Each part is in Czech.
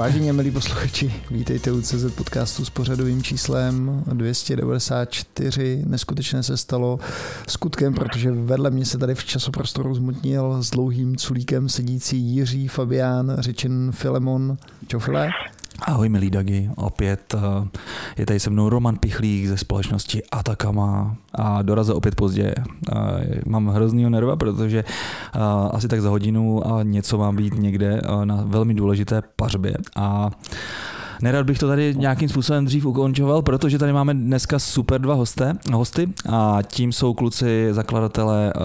Vážení milí posluchači, vítejte u CZ podcastu s pořadovým číslem 294. Neskutečně se stalo skutkem, protože vedle mě se tady v časoprostoru zmutnil s dlouhým culíkem sedící Jiří Fabián, řečen Filemon. Čau File. Ahoj milí Dagi, opět eh, je tady se mnou Roman Pichlík ze společnosti Atakama. A dorazil opět pozdě. Eh, mám hroznýho nerva, protože eh, asi tak za hodinu a něco mám být někde na velmi důležité pařbě. A Nerad bych to tady nějakým způsobem dřív ukončoval, protože tady máme dneska super dva hosté, hosty a tím jsou kluci zakladatelé eh,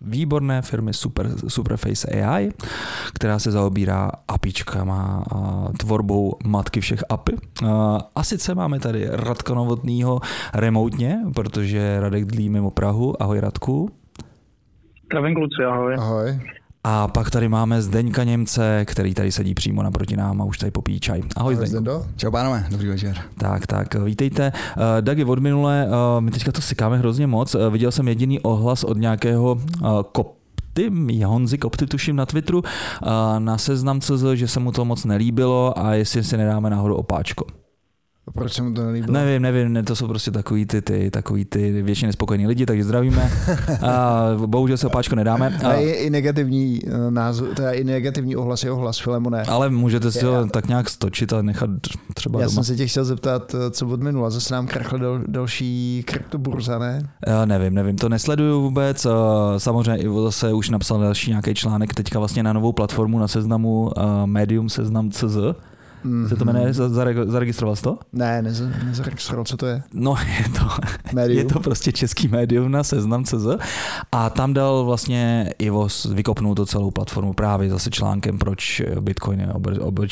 výborné firmy Super, Superface AI, která se zaobírá apičkama a tvorbou matky všech apy. A sice máme tady Radka Novotnýho remotně, protože Radek dlí mimo Prahu. Ahoj Radku. Zdravím kluci, ahoj. Ahoj. A pak tady máme Zdeňka Němce, který tady sedí přímo naproti nám a už tady popíjí čaj. Ahoj, Ahoj Zdeňko. Čau pánové, dobrý večer. Tak, tak, vítejte. Uh, Dagi, od minule, uh, my teďka to sykáme hrozně moc. Uh, viděl jsem jediný ohlas od nějakého uh, kop Kopty, Honzi Kopty tuším na Twitteru, na seznam CZ, že se mu to moc nelíbilo a jestli si nedáme náhodou opáčko. Proč se mu to nelíbilo? Nevím, nevím, ne, to jsou prostě takový ty, ty, takový ty většině nespokojení lidi, takže zdravíme. A bohužel se opáčko nedáme. A je i negativní eh, názor, to je i negativní ohlas je ohlas Filemone. Ale můžete si to tak nějak stočit a nechat třeba Já doma. jsem se tě chtěl zeptat, eh, co od minula, zase nám krachl dal, další kryptoburza, ne? Já nevím, nevím, to nesleduju vůbec. Eh, samozřejmě Ivo zase už napsal další nějaký článek teďka vlastně na novou platformu na seznamu Medium Seznam CZ Mm-hmm. Se to jmenuje, zaregistroval jsi to? Ne, nezaregistroval, co to je? No, je to, médium. je to prostě český médium na seznam CZ a tam dal vlastně Ivo, vykopnul to celou platformu právě zase článkem, proč Bitcoin je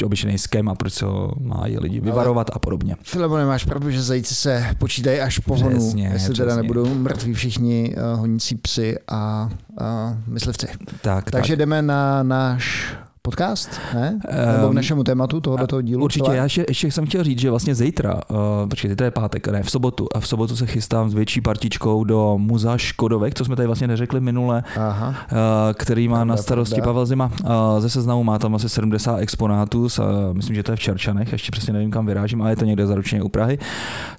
obyčejný skem a proč se ho mají lidi vyvarovat a podobně. Filip, nemáš pravdu, že zajíci se počítají až po honu, přesně, jestli přesně. teda nebudou mrtví všichni uh, honící psy a uh, myslivci. Tak, Takže tak. jdeme na náš podcast, ne? Nebo k ehm, našemu tématu tohoto dílu? Určitě, já ještě, ještě jsem chtěl říct, že vlastně zítra, uh, počkej, to je pátek, ne, v sobotu, a v sobotu se chystám s větší partičkou do Muzea Škodovek, co jsme tady vlastně neřekli minule, Aha. Uh, který má na starosti. Pavel Zima. Uh, ze seznamu má tam asi 70 exponátů, s, uh, myslím, že to je v Čerčanech, ještě přesně nevím, kam vyrážím, ale je to někde zaručeně u Prahy.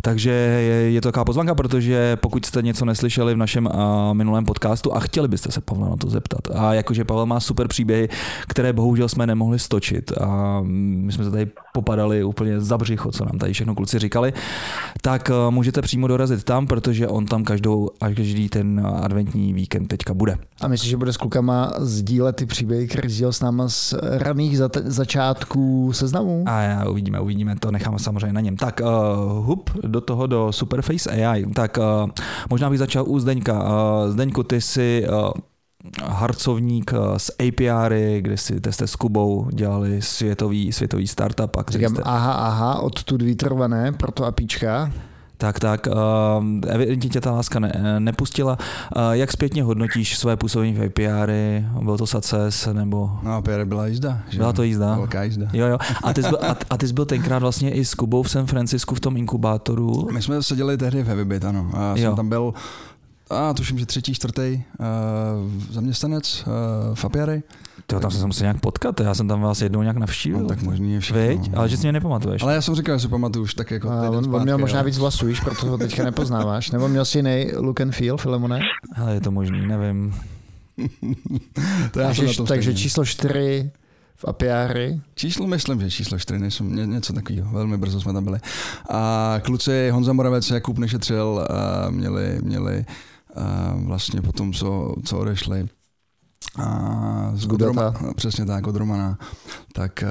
Takže je, je to taková pozvanka, protože pokud jste něco neslyšeli v našem uh, minulém podcastu a chtěli byste se Pavla na to zeptat, a jakože Pavel má super příběhy, které bohužel bohužel jsme nemohli stočit a my jsme se tady popadali úplně za břicho, co nám tady všechno kluci říkali, tak eh, můžete přímo dorazit tam, protože on tam každou, až každý ten adventní víkend teďka bude. A myslíš, že bude s klukama sdílet ty příběhy, které sdílel s náma z raných začátků seznamu? A já uvidíme, uvidíme, to necháme samozřejmě na něm. Tak uh, hup do toho do Superface AI. Tak uh, možná bych začal u Zdeňka. Uh, Zdeňku, ty si uh, harcovník eh, s APRy, kde si jste s Kubou dělali světový, světový startup. A Říkám, jste... aha, aha, odtud výtrvané, proto APIčka. Tak, tak. Uh, evidentně tě ta láska ne, nepustila. Uh, jak zpětně hodnotíš své působení v APRy? Byl to success nebo... No APR byla jízda. Že? Byla to jízda? Velká jízda. Jo, jo. A ty, jsi byl, a, a ty jsi byl tenkrát vlastně i s Kubou v San Francisku v tom inkubátoru? My jsme seděli tehdy v Heavybit, ano. A já jsem tam byl a tuším, že třetí, čtvrtý uh, zaměstnanec uh, Fapiary. To tam jsem se musel nějak potkat, já jsem tam vás jednou nějak navštívil. No, tak možný je všechno. Veď? Ale že si mě nepamatuješ. Ale já jsem říkal, že si pamatuju už tak jako a on, on měl možná víc vlasů, víš, proto ho teďka nepoznáváš. Nebo měl si jiný look and feel, Filemone? Ale je to možný, nevím. to já takže, takže číslo čtyři v Apiáry. Číslo myslím, že číslo 4, nejsem, ně, něco takového. Velmi brzo jsme tam byli. A kluci Honza Moravec, Jakub nešetřil, měli, měli vlastně potom, co, co odešli a z od Roma, přesně tak, od Romana, tak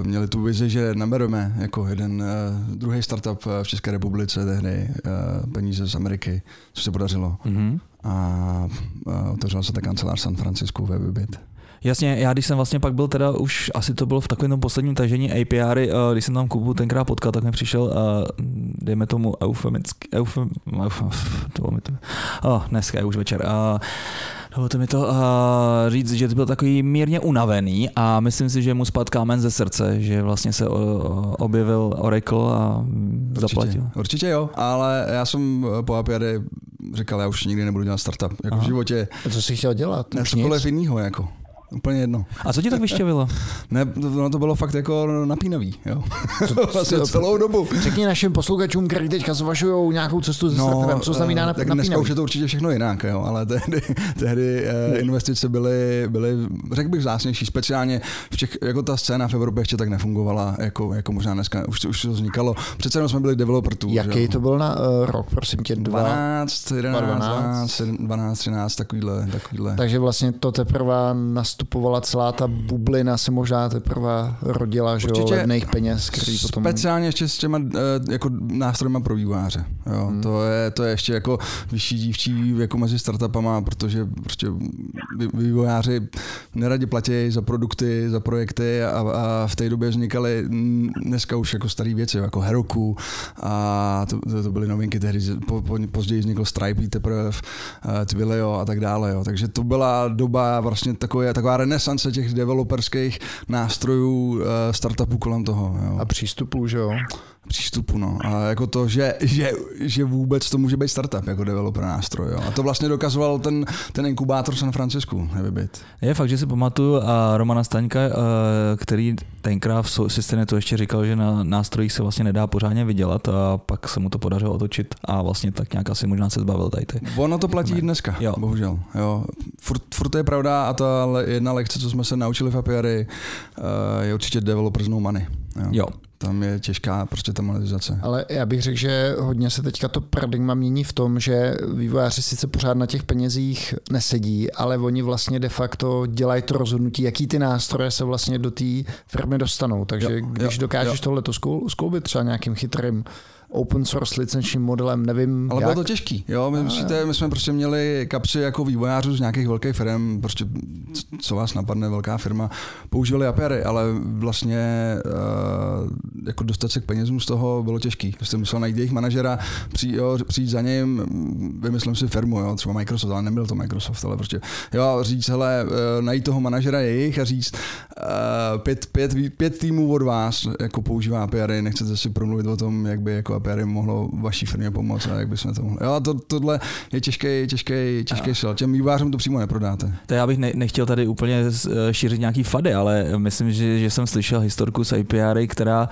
uh, měli tu vizi, že nabereme jako jeden uh, druhý startup v České republice tehdy uh, peníze z Ameriky, co se podařilo. Mm-hmm. A uh, otevřela se ta kancelář San Francisco ve Vybit. Jasně, já když jsem vlastně pak byl teda už, asi to bylo v takovém tom posledním tažení APR, uh, když jsem tam Kubu tenkrát potkal, tak mi přišel, uh, dejme tomu eufemický, eufem, to mi to, oh, dneska je už večer, uh, Dovolte mi to uh, říct, že byl takový mírně unavený a myslím si, že mu spadl kámen ze srdce, že vlastně se uh, objevil Oracle a určitě, zaplatil. Určitě jo, ale já jsem po APR říkal, já už nikdy nebudu dělat startup jako v životě. A co jsi chtěl dělat? Cokoliv jiného jako. Úplně jedno. A co ti tak vyštěvilo? ne, no to bylo fakt jako napínavý, jo. Co, vlastně celou dobu. Řekni našim posluchačům, kteří teďka zvažují nějakou cestu se no, startupem, co znamená tak napínavý? dneska už je to určitě všechno jinak, jo, ale tehdy, tehdy eh, investice byly, byly, řekl bych, zásnější, speciálně v těch, jako ta scéna v Evropě ještě tak nefungovala, jako, jako možná dneska, už, už to vznikalo. Přece jenom jsme byli developer tool. Jaký to byl na uh, rok, prosím tě? 12, 11, 12, 12, 13, takovýhle, takovýhle. Takže vlastně to teprve nastupovala celá ta bublina, se možná teprve rodila, že jo, levných peněz, který potom... Speciálně ještě s těma eh, jako nástrojima pro výváře. Jo. Hmm. To, je, to je ještě jako vyšší dívčí jako mezi startupama, protože prostě vývojáři neradi platí za produkty, za projekty a, a v té době vznikaly dneska už jako staré věci, jako Heroku a to, to, to byly novinky tehdy, po, po, později vznikl Stripe teprve, uh, Twilio a tak dále. Jo. Takže to byla doba vlastně takové, taková renesance těch developerských nástrojů uh, startupů kolem toho. Jo. A přístupů, že jo? Přístupu, no. A jako to, že, že, že vůbec to může být startup jako developer nástroj, jo. A to vlastně dokazoval ten, ten inkubátor v San Francisku, nevybit. Je fakt, že si pamatuju a Romana Staňka, eh, který tenkrát v to ještě říkal, že na nástrojích se vlastně nedá pořádně vydělat a pak se mu to podařilo otočit a vlastně tak nějak asi možná se zbavil tady ty. Ono to platí i dneska, jo. bohužel. Jo. Furt, furt to je pravda a ta jedna lekce, co jsme se naučili v Apiary, eh, je určitě developers no money. Jo. jo tam je těžká prostě ta monetizace. Ale já bych řekl, že hodně se teďka to paradigma mění v tom, že vývojáři sice pořád na těch penězích nesedí, ale oni vlastně de facto dělají to rozhodnutí, jaký ty nástroje se vlastně do té firmy dostanou. Takže jo, když jo, dokážeš tohle to skloubit třeba nějakým chytrým open source licenčním modelem, nevím Ale jak. bylo to těžký, jo, my, musíte, my jsme prostě měli kapři jako vývojářů z nějakých velkých firm, prostě co vás napadne, velká firma, používali API, ale vlastně uh, jako dostat se k penězům z toho bylo těžký. Jste musel najít jejich manažera, přijít, jo, přijít za ním, vymyslím si firmu, jo, třeba Microsoft, ale nebyl to Microsoft, ale prostě, jo, říct, hele, uh, najít toho manažera jejich a říct, uh, pět, pět, pět týmů od vás jako používá API, nechcete si promluvit o tom, jak by jako API mohlo vaší firmě pomoct a jak bychom to mohli. Jo, to, tohle je těžký, těžký, těžký šel. Těm vývářům to přímo neprodáte. To já bych ne, nechtěl tady úplně eh, šířit nějaký fady, ale myslím, že, že jsem slyšel historku z API, která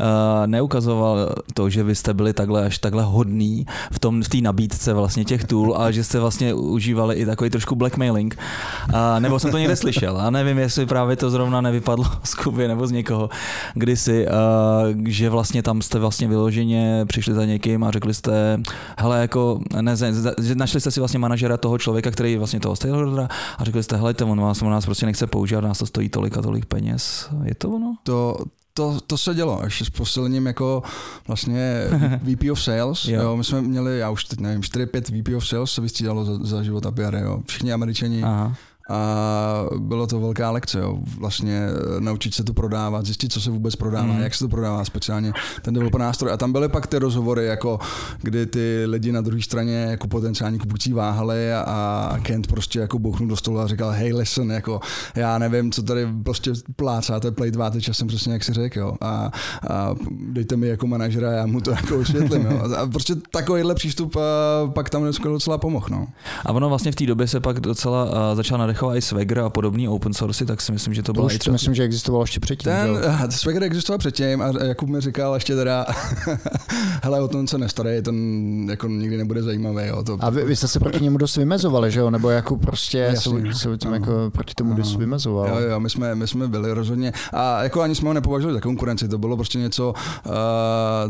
uh, neukazoval to, že vy jste byli takhle až takhle hodný v tom v té nabídce vlastně těch tool a že jste vlastně užívali i takový trošku blackmailing. Uh, nebo jsem to někde slyšel a nevím, jestli právě to zrovna nevypadlo z Kuby nebo z někoho kdysi, uh, že vlastně tam jste vlastně vyloženě přišli za někým a řekli jste, hele, jako, ne, našli jste si vlastně manažera toho člověka, který vlastně toho stakeholdera a řekli jste, hele, on vás, on nás prostě nechce používat, nás to stojí tolik a tolik peněz. Je to ono? To, to, to se dělo, ještě s posílením jako vlastně VP of Sales. jo. jo. my jsme měli, já už teď nevím, 4-5 VP of Sales se vystřídalo za, za život a PR, jo. Všichni američani. Aha a bylo to velká lekce, jo. vlastně eh, naučit se to prodávat, zjistit, co se vůbec prodává, mm. jak se to prodává, speciálně ten developer nástroj. A tam byly pak ty rozhovory, jako kdy ty lidi na druhé straně jako potenciální kupující váhali a, Kent prostě jako bouchnul do stolu a říkal, hey listen, jako já nevím, co tady prostě plácáte, plejtváte časem přesně jak si řekl, jo. A, a, dejte mi jako manažera, já mu to jako osvětlím, jo. A prostě takovýhle přístup a pak tam docela pomohl, no. A ono vlastně v té době se pak docela začal jako i Swagger a podobný open source, tak si myslím, že to bylo Už myslím, že existovalo ještě předtím. Ten, jo? Swagger existoval předtím a Jakub mi říkal ještě teda, hele, o tom, co nestarej, ten jako nikdy nebude zajímavý. Jo, to, a vy, vy, jste se proti němu dost vymezovali, že jo? Nebo jako prostě se tím jako proti tomu dost vymezoval. Jo, jo, my jsme, my jsme byli rozhodně. A jako ani jsme ho nepovažovali za konkurenci, to bylo prostě něco, uh,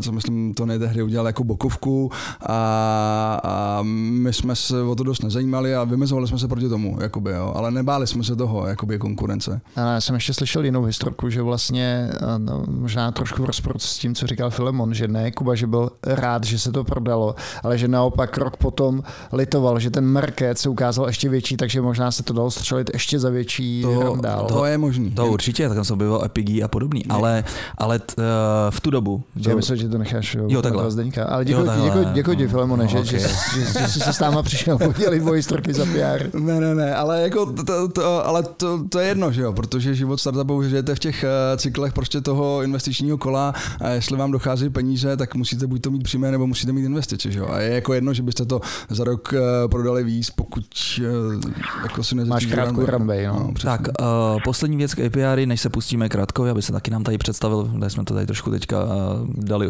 co myslím, to tehdy udělal jako bokovku a, a my jsme se o to dost nezajímali a vymezovali jsme se proti tomu, jakoby, jo ale nebáli jsme se toho, jakoby konkurence. Já jsem ještě slyšel jinou historku, že vlastně no, možná trošku v rozporu s tím, co říkal Filemon, že ne Kuba, že byl rád, že se to prodalo, ale že naopak rok potom litoval, že ten market se ukázal ještě větší, takže možná se to dalo střelit ještě za větší to, dál. To je možný. To určitě, tak tam se objevil Epigý a podobný, ale, ale t, uh, v tu dobu. Že já myslím, že to necháš jo, takhle. Zdeňka. Ale děkuji, děkuji, děkuji, děkuji Filemone, no, že, okay. že, že, že, jsi se s náma přišel podělit o historky za PR. Ne, ne, ne, ale jako jako, to, to, ale to, to, je jedno, že jo, protože život startupu žijete v těch uh, cyklech prostě toho investičního kola a jestli vám dochází peníze, tak musíte buď to mít přímé, nebo musíte mít investice, že jo. A je jako jedno, že byste to za rok uh, prodali víc, pokud uh, jako si Máš krátkou runway, no. no tak, uh, poslední věc k API, než se pustíme krátko, aby se taky nám tady představil, kde jsme to tady trošku teďka uh, dali,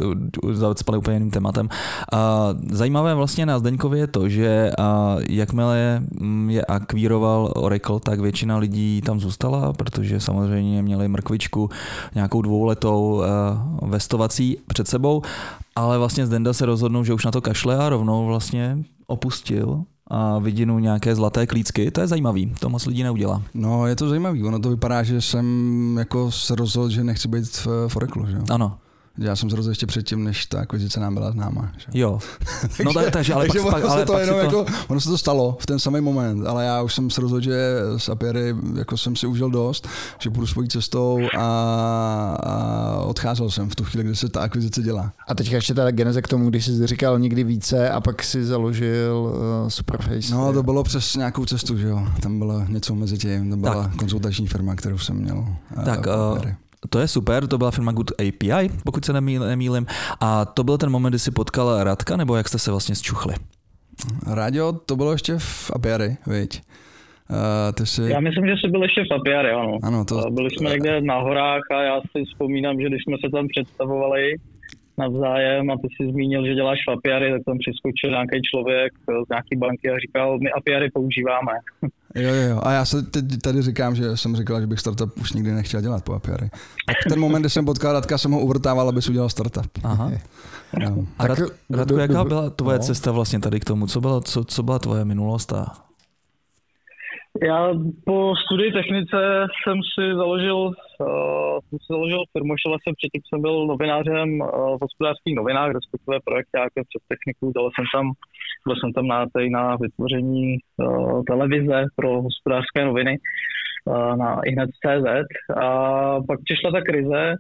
zacpali úplně jiným tématem. Uh, zajímavé vlastně na Zdeňkově je to, že uh, jakmile mm, je akvíroval Oracle, tak většina lidí tam zůstala, protože samozřejmě měli mrkvičku nějakou dvouletou uh, vestovací před sebou, ale vlastně Zdenda se rozhodnul, že už na to kašle a rovnou vlastně opustil a vidinu nějaké zlaté klícky, to je zajímavý, to moc lidí neudělá. No, je to zajímavý, ono to vypadá, že jsem jako se rozhodl, že nechci být v, v Oracle, že Ano, já jsem se rozhodl ještě předtím, než ta akvizice nám byla známa. Že? Jo. No takže, takže ale takže pak, ono, pak, ale to jenom to... Jako, ono se to stalo v ten samý moment, ale já už jsem se rozhodl, že s Apiery jako jsem si užil dost, že půjdu svojí cestou a, a odcházel jsem v tu chvíli, kdy se ta akvizice dělá. A teďka ještě ta geneze k tomu, když jsi říkal nikdy více a pak si založil uh, Superface. No to bylo přes nějakou cestu, že jo. Tam bylo něco mezi tím, to byla tak. konzultační firma, kterou jsem měl. Tak, uh, to je super, to byla firma Good API, pokud se nemýlim. A to byl ten moment, kdy si potkal Radka, nebo jak jste se vlastně zčuchli? Rádio, to bylo ještě v Apiary, viď? Uh, ty jsi... Já myslím, že jsi byl ještě v Apiary, ano. ano to... Byli jsme někde na horách a já si vzpomínám, že když jsme se tam představovali, navzájem a ty si zmínil, že děláš v Apiary, tak tam přiskočil nějaký člověk z nějaký banky a říkal, my Apiary používáme. Jo, jo, jo. A já se teď tady říkám, že jsem říkal, že bych startup už nikdy nechtěl dělat po Apiary. Tak ten moment, kdy jsem potkal Radka, jsem ho uvrtával, aby si udělal startup. Aha. No. A Rad, Radku, jaká byla tvoje no. cesta vlastně tady k tomu? Co byla, co, co byla tvoje minulost a já po studii technice jsem si založil, uh, jsem si založil firmu, šel jsem předtím, jsem byl novinářem uh, v hospodářských novinách, respektive projektákem přes techniku, dal jsem tam, byl jsem tam na, na vytvoření uh, televize pro hospodářské noviny uh, na ihned.cz a pak přišla ta krize,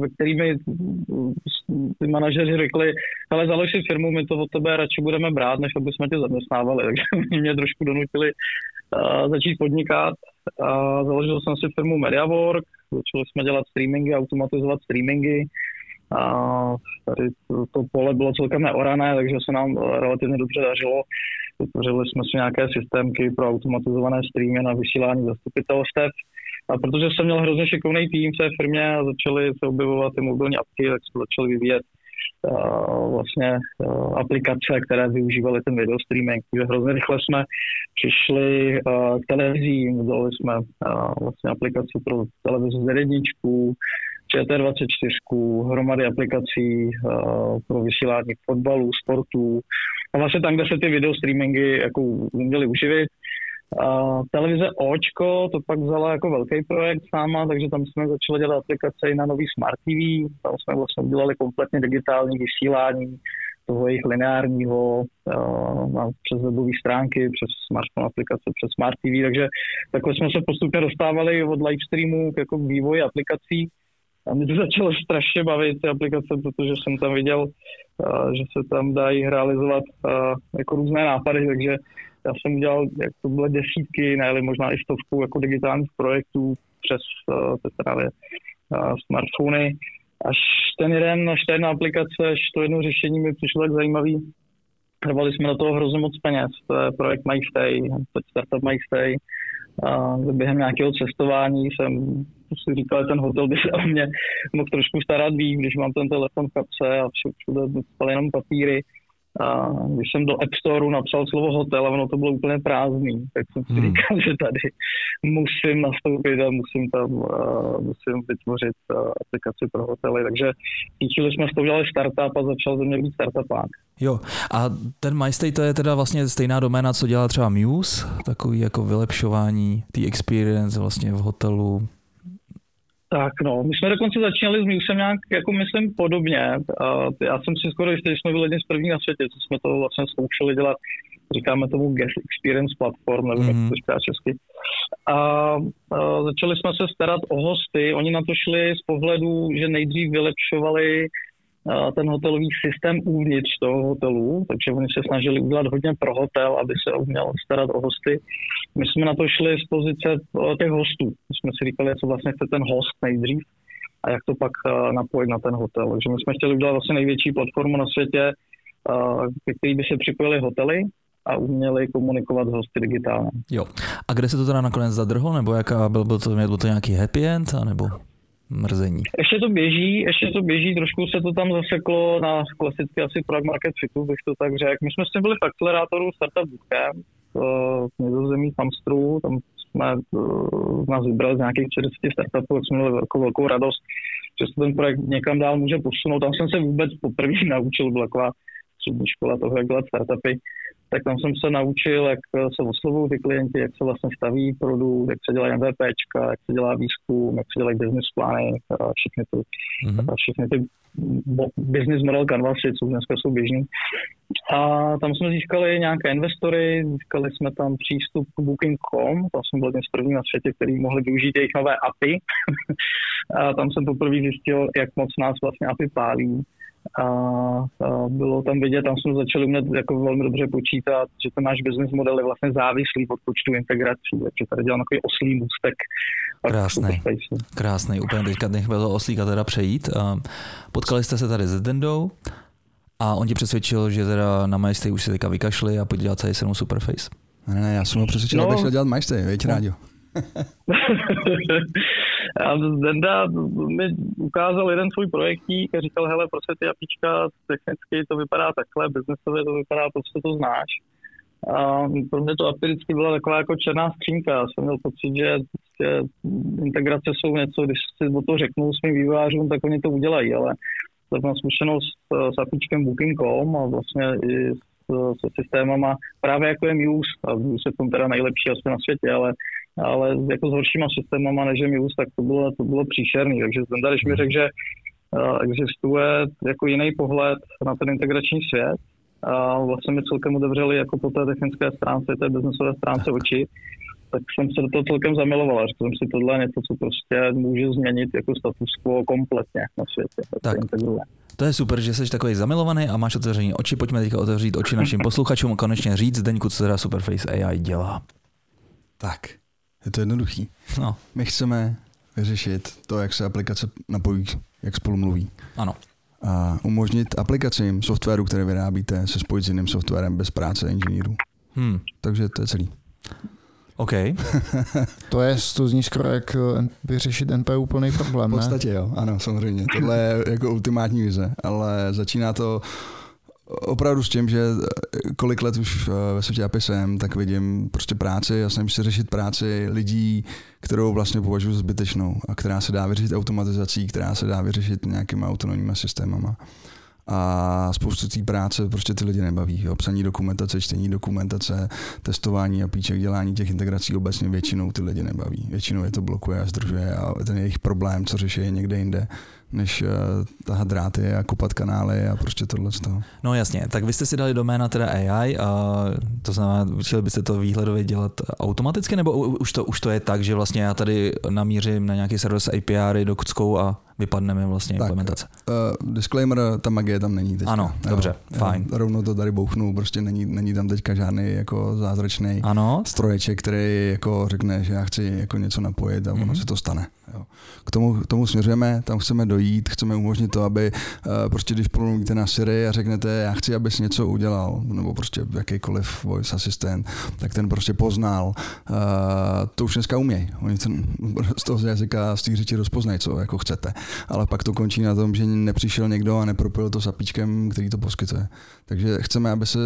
ve který mi ty manažeři řekli, ale založ si firmu, my to od tebe radši budeme brát, než aby jsme tě zaměstnávali. Takže mě trošku donutili začít podnikat. A založil jsem si firmu MediaWork, začali jsme dělat streamingy, automatizovat streamingy. A tady to, to pole bylo celkem neorané, takže se nám relativně dobře dařilo. Vytvořili jsme si nějaké systémky pro automatizované streamy na vysílání zastupitelstev. A protože jsem měl hrozně šikovný tým v té firmě a začaly se objevovat ty mobilní apky, tak jsme začali vyvíjet vlastně aplikace, které využívaly ten video streaming. Takže hrozně rychle jsme přišli k televizím, dali jsme vlastně aplikaci pro televizi z jedničku, ČT24, hromady aplikací pro vysílání fotbalu, sportu. A vlastně tam, kde se ty video streamingy jako uměli uživit, a televize Očko to pak vzala jako velký projekt s náma, takže tam jsme začali dělat aplikace i na nový Smart TV. Tam jsme vlastně udělali kompletně digitální vysílání toho jejich lineárního uh, přes webové stránky, přes smartphone aplikace, přes Smart TV, takže takhle jsme se postupně dostávali od live streamu k jako vývoji aplikací. A mě to začalo strašně bavit, ty aplikace, protože jsem tam viděl, že se tam dají realizovat jako různé nápady, takže já jsem udělal, jak to byly desítky, ne, možná i stovku jako digitálních projektů přes uh, právě uh, smartfony. Až ten jeden, až ta jedna aplikace, až to jedno řešení mi přišlo tak zajímavý, Trvali jsme do toho hrozně moc peněz. To je projekt MyStay, to je startup MyStay. A během nějakého cestování jsem si říkal, že ten hotel by se o mě mohl trošku starat víc, když mám ten telefon v kapse a všude spali jenom papíry a když jsem do App Storeu napsal slovo hotel a ono to bylo úplně prázdný, tak jsem si hmm. říkal, že tady musím nastoupit a musím tam uh, musím vytvořit uh, aplikaci pro hotely. Takže cítili jsme s tou udělali startup a začal ze mě být startupák. Jo, a ten MyStay to je teda vlastně stejná doména, co dělá třeba Muse, takový jako vylepšování té experience vlastně v hotelu, tak no, my jsme dokonce začínali s Musem nějak, jako myslím, podobně. Já jsem si skoro jistý, že jsme byli jedni z prvních na světě, co jsme to vlastně zkoušeli dělat. Říkáme tomu Guest Experience Platform, nebo mm-hmm. jak mhm. to říká česky. A, a začali jsme se starat o hosty. Oni na to šli z pohledu, že nejdřív vylepšovali ten hotelový systém uvnitř toho hotelu, takže oni se snažili udělat hodně pro hotel, aby se uměl starat o hosty. My jsme na to šli z pozice těch hostů. My jsme si říkali, co vlastně chce ten host nejdřív a jak to pak napojit na ten hotel. Takže my jsme chtěli udělat vlastně největší platformu na světě, ke který by se připojili hotely a uměli komunikovat s hosty digitálně. Jo. A kde se to teda nakonec zadrhlo, nebo jaká byl, byl, to, byl to nějaký happy end, nebo mrzení? Ještě to běží, ještě to běží, trošku se to tam zaseklo na klasicky asi product market fitu, bych to tak řekl. My jsme s tím byli v akcelerátoru Startup Bootcamp v nizozemí Famstru, tam jsme uh, nás vybrali z nějakých 40 startupů, tak jsme měli velkou, velkou radost, že se ten projekt někam dál může posunout. Tam jsem se vůbec poprvé naučil, byla taková střední škola toho, jak dělat startupy tak tam jsem se naučil, jak se oslovují ty klienti, jak se vlastně staví produkt, jak se dělají MVP, jak se dělá výzkum, jak se dělají business plány, všechny ty, mm-hmm. všechny ty business model canvasy, co dneska jsou běžný. A tam jsme získali nějaké investory, získali jsme tam přístup k Booking.com, tam jsem byl z první na světě, který mohli využít jejich nové API. a tam jsem poprvé zjistil, jak moc nás vlastně API pálí a, a bylo tam vidět, tam jsme začali umět jako velmi dobře počítat, že ten náš business model je vlastně závislý od počtu integrací, takže tady dělám takový oslý můstek. Krásný, krásný, úplně teďka nech to oslíka teda přejít. Potkali jste se tady s Dendou a on ti přesvědčil, že teda na Majstej už si teďka vykašli a pojď dělat celý jenom Superface. Ne, ne, já jsem ho přesvědčil, no. abych šel dělat Majstej, veď no. rádio. a Zenda mi ukázal jeden svůj projektík a říkal, hele, prostě ty apička, technicky to vypadá takhle, biznesově to vypadá, prostě to znáš. A pro mě to API vždycky byla taková jako černá skřínka. Já jsem měl pocit, že prostě integrace jsou něco, když si o to řeknu svým vývojářům, tak oni to udělají, ale mám zkušenost s apičkem Booking.com a vlastně i se systémama, právě jako je Muse, a Muse je v tom teda nejlepší asi na světě, ale ale jako s horšíma systémama než je Muse, tak to bylo, to bylo příšerný. Takže ten tady mi řekl, že uh, existuje jako jiný pohled na ten integrační svět a vlastně mi celkem otevřeli jako po té technické stránce, té businessové stránce oči, tak jsem se do toho celkem zamiloval. Řekl jsem si, tohle je něco, co prostě může změnit jako status quo kompletně na světě. Tak. To je super, že jsi takový zamilovaný a máš otevřený oči. Pojďme teďka otevřít oči našim posluchačům a konečně říct, Deňku, co teda Superface AI dělá. Tak, je to jednoduchý. No. My chceme vyřešit to, jak se aplikace napojí, jak spolu mluví. Ano. A umožnit aplikacím softwaru, které vyrábíte, se spojit s jiným softwarem bez práce inženýrů. Hmm. Takže to je celý. OK. to je, to zní skoro jak eh, vyřešit NPU úplný problém, V podstatě ne? jo, ano, samozřejmě. Tohle je jako ultimátní vize, ale začíná to opravdu s tím, že eh, kolik let už eh, ve světě API jsem, tak vidím prostě práci, já jsem si řešit práci lidí, kterou vlastně považuji za zbytečnou a která se dá vyřešit automatizací, která se dá vyřešit nějakýma autonomními systémama a spoustu té práce prostě ty lidi nebaví. Jo. Psaní dokumentace, čtení dokumentace, testování a píček, dělání těch integrací obecně většinou ty lidi nebaví. Většinou je to blokuje a zdržuje a ten jejich problém, co řeší, je někde jinde než uh, tahat dráty a kopat kanály a prostě tohle z toho. No jasně, tak vy jste si dali doména teda AI a to znamená, chtěli byste to výhledově dělat automaticky, nebo už to, už to je tak, že vlastně já tady namířím na nějaký server s API do Kuckou a vypadneme vlastně tak, implementace. Uh, disclaimer, ta magie tam není teďka. Ano, jo, dobře, jo, fajn. Rovnou to tady bouchnu, prostě není, není tam teďka žádný jako zázračný ano. stroječek, který jako řekne, že já chci jako něco napojit a ono mm-hmm. se to stane. Jo. K tomu, k tomu směřujeme, tam chceme dojít, chceme umožnit to, aby uh, prostě když promluvíte na Siri a řeknete, já chci, abys něco udělal, nebo prostě jakýkoliv voice assistant, tak ten prostě poznal. Uh, to už dneska umějí. Oni ten, z toho jazyka, z těch řeči rozpoznají, co jako chcete ale pak to končí na tom, že nepřišel někdo a nepropil to sapíčkem, který to poskytuje. Takže chceme, aby se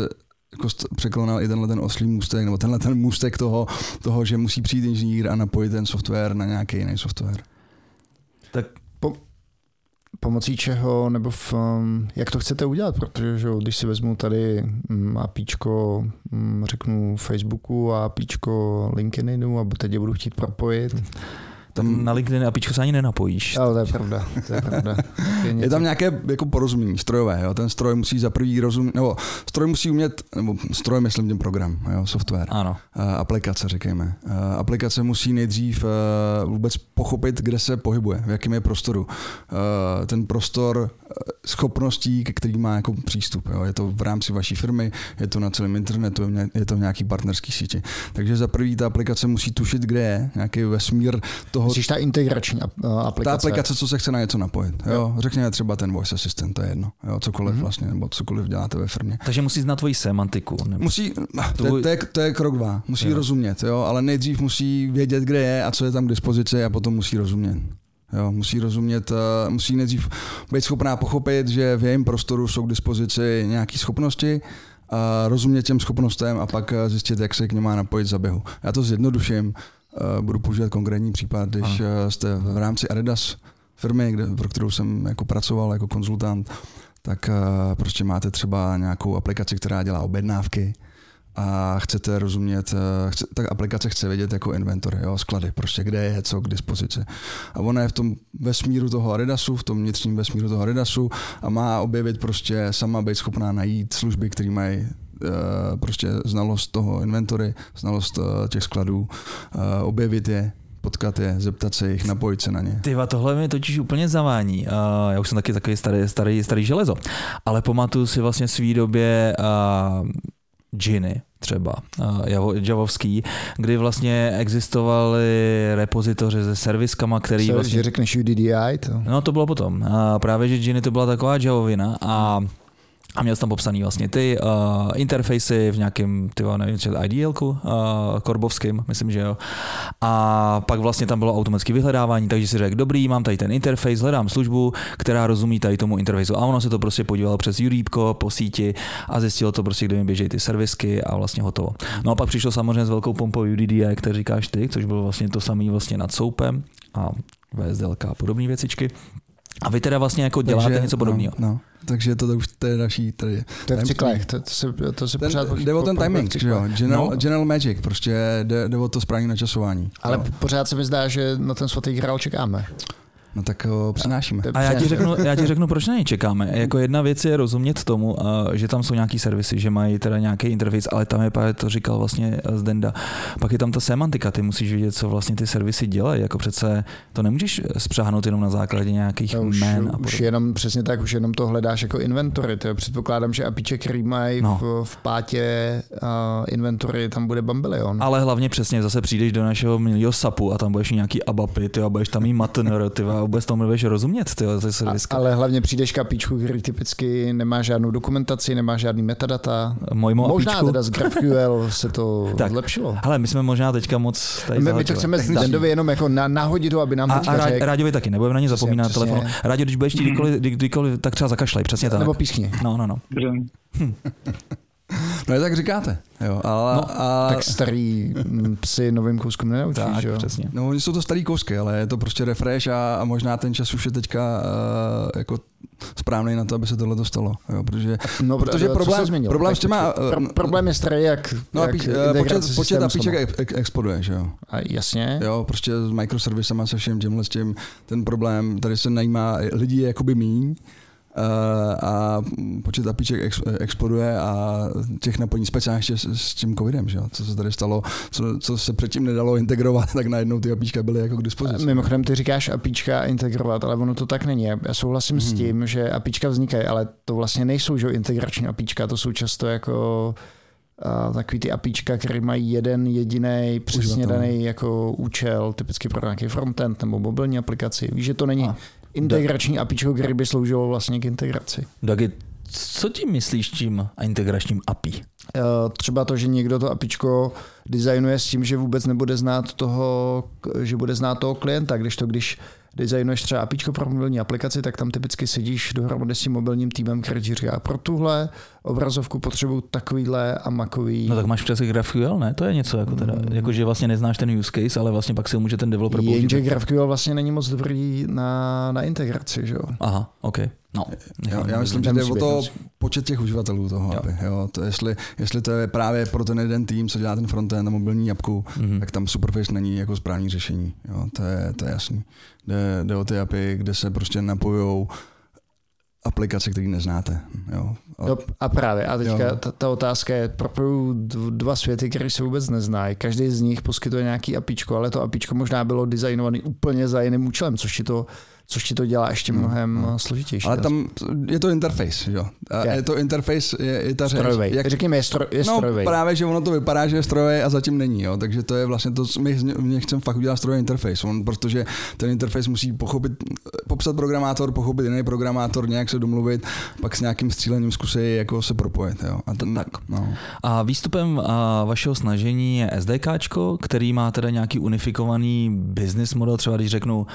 jako překonal i tenhle ten oslý můstek, nebo tenhle ten můstek toho, toho, že musí přijít inženýr a napojit ten software na nějaký jiný software. Tak po, pomocí čeho, nebo v, um, jak to chcete udělat, protože že, když si vezmu tady um, APIčko, um, řeknu Facebooku a APIčko LinkedInu a teď je budu chtít propojit, tam na LinkedIn apičku se ani nenapojíš. Ale to je pravda, to je pravda. Je, je tam nějaké jako porozumění strojové, jo? ten stroj musí za prvý rozumět, nebo stroj musí umět, nebo stroj myslím ten program, jo? software, ano. Uh, aplikace řekněme. Uh, aplikace musí nejdřív uh, vůbec pochopit, kde se pohybuje, v jakém je prostoru. Uh, ten prostor schopností, ke kterým má jako přístup. Jo. Je to v rámci vaší firmy, je to na celém internetu, je to v nějaký partnerský síti. Takže za prvý ta aplikace musí tušit, kde je, nějaký vesmír toho. Myslíš ta integrační aplikace? Ta aplikace, co se chce na něco napojit. Jo. jo. Řekněme třeba ten voice assistant, to je jedno. Jo. Cokoliv mm-hmm. vlastně, nebo cokoliv děláte ve firmě. Takže musí znát tvoji semantiku. Nebo... Musí, to, je, to, je, to je krok dva. Musí jo. rozumět, jo. ale nejdřív musí vědět, kde je a co je tam k dispozici a potom musí rozumět. Jo, musí rozumět, eh, musí nejdřív být schopná pochopit, že v jejím prostoru jsou k dispozici nějaké schopnosti, a rozumět těm schopnostem a pak eh, zjistit, jak se k něm má napojit za běhu. Já to zjednoduším, eh, budu používat konkrétní případ, když Aha. jste v rámci Adidas firmy, kde, pro kterou jsem jako pracoval jako konzultant, tak prostě máte třeba nějakou aplikaci, která dělá objednávky, a chcete rozumět, eh, chce, tak aplikace chce vědět jako inventory, jo, sklady, prostě kde je co k dispozici. A ona je v tom vesmíru toho Adidasu, v tom vnitřním vesmíru toho Adidasu a má objevit prostě sama být schopná najít služby, které mají uh, prostě znalost toho inventory, znalost uh, těch skladů, objevit je, potkat je, zeptat se jich, napojit se na ně. Tyva, tohle mi totiž úplně zavání. Já už jsem taky takový starý, starý, starý železo. Ale pamatuju si vlastně svý době džiny třeba javovský, kdy vlastně existovaly repozitoře se serviskama, který Co, vlastně... řekneš UDDI? To? No to bylo potom. A právě, že Giny to byla taková javovina a a měl jsem tam popsaný vlastně ty uh, interfejsy v nějakém, ty nevím, třeba IDLku uh, korbovským, myslím, že jo. A pak vlastně tam bylo automatické vyhledávání, takže si řekl, dobrý, mám tady ten interface, hledám službu, která rozumí tady tomu interfejsu. A ono se to prostě podívalo přes Jurípko po síti a zjistilo to prostě, kde mi běží ty servisky a vlastně hotovo. No a pak přišlo samozřejmě s velkou pompou UDDI, který říkáš ty, což bylo vlastně to samé vlastně nad soupem a VSDLK a podobné věcičky. A vy teda vlastně jako děláte Takže, něco podobného. No, no. Takže to, to už to je další tady. To je v cyklech, to, to, se, to se ten, pořád... Jde o ten timing, že jo? General, no. General Magic, prostě jde, jde o to správné načasování. Ale no. pořád se mi zdá, že na ten svatý grál čekáme. No tak ho přinášíme. A já ti, řeknu, já ti řeknu, proč na něj čekáme. Jako jedna věc je rozumět tomu, že tam jsou nějaký servisy, že mají teda nějaký interface, ale tam je právě to říkal vlastně Zdenda. Pak je tam ta semantika, ty musíš vidět, co vlastně ty servisy dělají. Jako přece to nemůžeš spřáhnout jenom na základě nějakých no, už, men. A už jenom přesně tak, už jenom to hledáš jako inventory. To předpokládám, že APIče, který mají no. v, v, pátě uh, inventory, tam bude bambilion. Ale hlavně přesně zase přijdeš do našeho milého SAPu a tam budeš nějaký abapy, ty a budeš tam mít matner, ty vůbec tomu nebudeš rozumět. Tyjo, to a, ale hlavně přijdeš kapíčku, který typicky nemá žádnou dokumentaci, nemá žádný metadata. Mojmo možná apíčku. teda z GraphQL se to tak, zlepšilo. Ale my jsme možná teďka moc tady my, my to chceme Zdendovi jenom jako na, nahodit aby nám a, a řek. Ráďovi taky, nebudeme na ně zapomínat přesně, telefon. Rádio, když budeš kdykoliv, kdykoliv, tak třeba zakašlej, přesně tak. Nebo pískni. No, no, no. Hm. No je tak říkáte. Jo, ale, no, ale... Tak starý psy novým kouskům nenaučíš, tak, jo? přesně. No oni jsou to starý kousky, ale je to prostě refresh a, a možná ten čas už je teďka uh, jako správný na to, aby se tohle dostalo. Jo, protože, no, protože problém, změnil, problém s těma... Pro, problém je starý, jak, no, jak apíč, počet, počet apíček ex, exploduje, že jo? A jasně. Jo, prostě s microservisama se všem tímhle s tím, ten problém, tady se najímá lidi jakoby míň, Eh, a počet apíček ex, exploduje a těch napojení speciálně ještě s, s tím covidem, že jo? co se tady stalo, co, co se předtím nedalo integrovat, tak najednou ty apíčka byly jako k dispozici. Mimochodem ty říkáš apíčka integrovat, ale ono to tak není. Já souhlasím hmm. s tím, že apíčka vznikají, ale to vlastně nejsou že integrační apíčka, to jsou často jako a takový ty apíčka, které mají jeden jediný přesně daný jako účel, typicky pro nějaký frontend nebo mobilní aplikaci. Víš, že to není a integrační da- API, který by sloužilo vlastně k integraci. Dagi, co tím myslíš tím integračním API? Eh, třeba to, že někdo to APIčko designuje s tím, že vůbec nebude znát toho, že bude znát toho klienta, když to, když designuješ třeba APIčko pro mobilní aplikaci, tak tam typicky sedíš dohromady s tím mobilním týmem, který říká, pro tuhle obrazovku potřebuju takovýhle a makový. No tak máš přesně GraphQL, ne? To je něco jako teda, mm. jako že vlastně neznáš ten use case, ale vlastně pak si může ten developer použít. Jenže GraphQL vlastně není moc dobrý na, na integraci, že jo? Aha, OK. No, já, já myslím, že jde o to počet těch uživatelů toho jo. API. Jo. To jestli, jestli to je právě pro ten jeden tým, co dělá ten frontend na mobilní apku, mm-hmm. tak tam Superfish není jako správný řešení. Jo. To, je, to je jasný. Jde, jde o ty API, kde se prostě napojou aplikace, které neznáte. Jo. A, no, a právě, a teďka ta, ta otázka je, propoju dva světy, které se vůbec neznají. Každý z nich poskytuje nějaký apíčko, ale to apíčko možná bylo designované úplně za jiným účelem, což ti to což ti to dělá ještě hmm, mnohem hmm. složitější. Ale tam je to interface, jo. A je. je to interface, je, je ta řeč. Jak, Řekněme, je, stro, je no, právě, že ono to vypadá, že je strojový a zatím není, jo. Takže to je vlastně to, my mě chceme fakt udělat strojový interface, on, protože ten interface musí pochopit, popsat programátor, pochopit jiný programátor, nějak se domluvit, pak s nějakým střílením zkusí jako se propojit, jo. A ten, tak. No. A výstupem a vašeho snažení je SDKčko, který má teda nějaký unifikovaný business model, třeba když řeknu,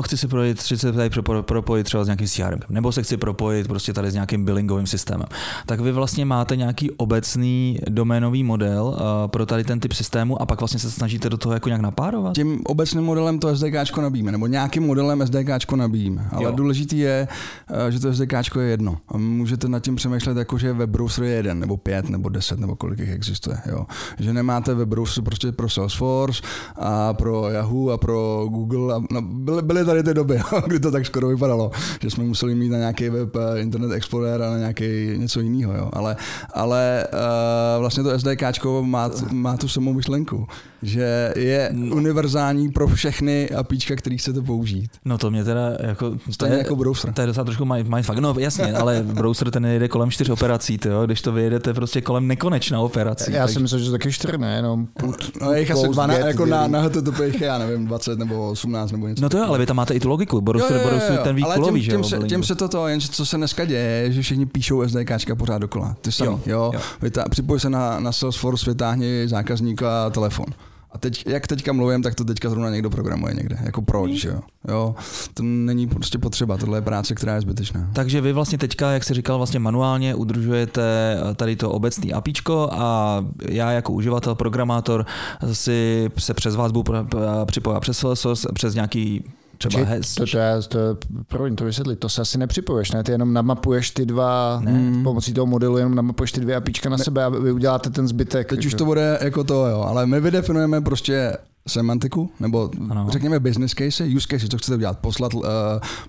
chci si projít chci se tady propojit třeba s nějakým CRM, nebo se chci propojit prostě tady s nějakým billingovým systémem, tak vy vlastně máte nějaký obecný doménový model uh, pro tady ten typ systému a pak vlastně se snažíte do toho jako nějak napárovat? Tím obecným modelem to SDK nabíjíme, nebo nějakým modelem SDK nabíjíme. Ale jo. důležitý je, eh, že to SDK je jedno. A můžete nad tím přemýšlet, jako že web browser je jeden, nebo pět, nebo deset, nebo kolik jich existuje. Jo. Že nemáte web browser prostě pro Salesforce a pro Yahoo a pro Google. A, no, byly, byly tady ty doby, kdy to tak skoro vypadalo, že jsme museli mít na nějaký web eh, Internet Explorer a na nějaký něco jiného, jo. Ale, ale uh, vlastně to SDK má, má tu samou myšlenku, že je no. univerzální pro všechny APIčka, který chcete použít. No to mě teda jako... To je jako browser. To je docela trošku mindfuck. No jasně, ale browser ten jede kolem čtyř operací, tyjo, když to vyjedete prostě kolem nekonečna operací. Já tak... si myslím, že to taky čtyři, ne, jenom put. No, je asi 12, jako na, na HTTP, já nevím, 20 nebo 18 nebo něco. No to jo, ale vy tam máte i tu logiku, browser, jo, jo, jo, browser ten výkolový, že jo? Se, tím se toto, jenže co se dneska děje, že všichni píšou SDKčka pořád dokola. Ty samý, jo. jo. jo. Vytá, připoj se na, na Salesforce, vytáhni zákazníka telefon. A teď, jak teďka mluvím, tak to teďka zrovna někdo programuje někde. Jako proč, jo? jo? To není prostě potřeba, tohle je práce, která je zbytečná. Takže vy vlastně teďka, jak jsi říkal, vlastně manuálně udržujete tady to obecný apíčko a já jako uživatel, programátor si se přes vás budu připojit přes Salesforce, přes nějaký třeba hez. To, to, je, to, promiň, to vysvětlit, to se asi nepřipoješ, ne? Ty jenom namapuješ ty dva, ne. pomocí toho modelu jenom namapuješ ty dvě apíčka na ne. sebe a vy uděláte ten zbytek. Teď už to bude jako to, jo, ale my vydefinujeme prostě semantiku, nebo ano. řekněme business case, use case, co chcete udělat, poslat, uh,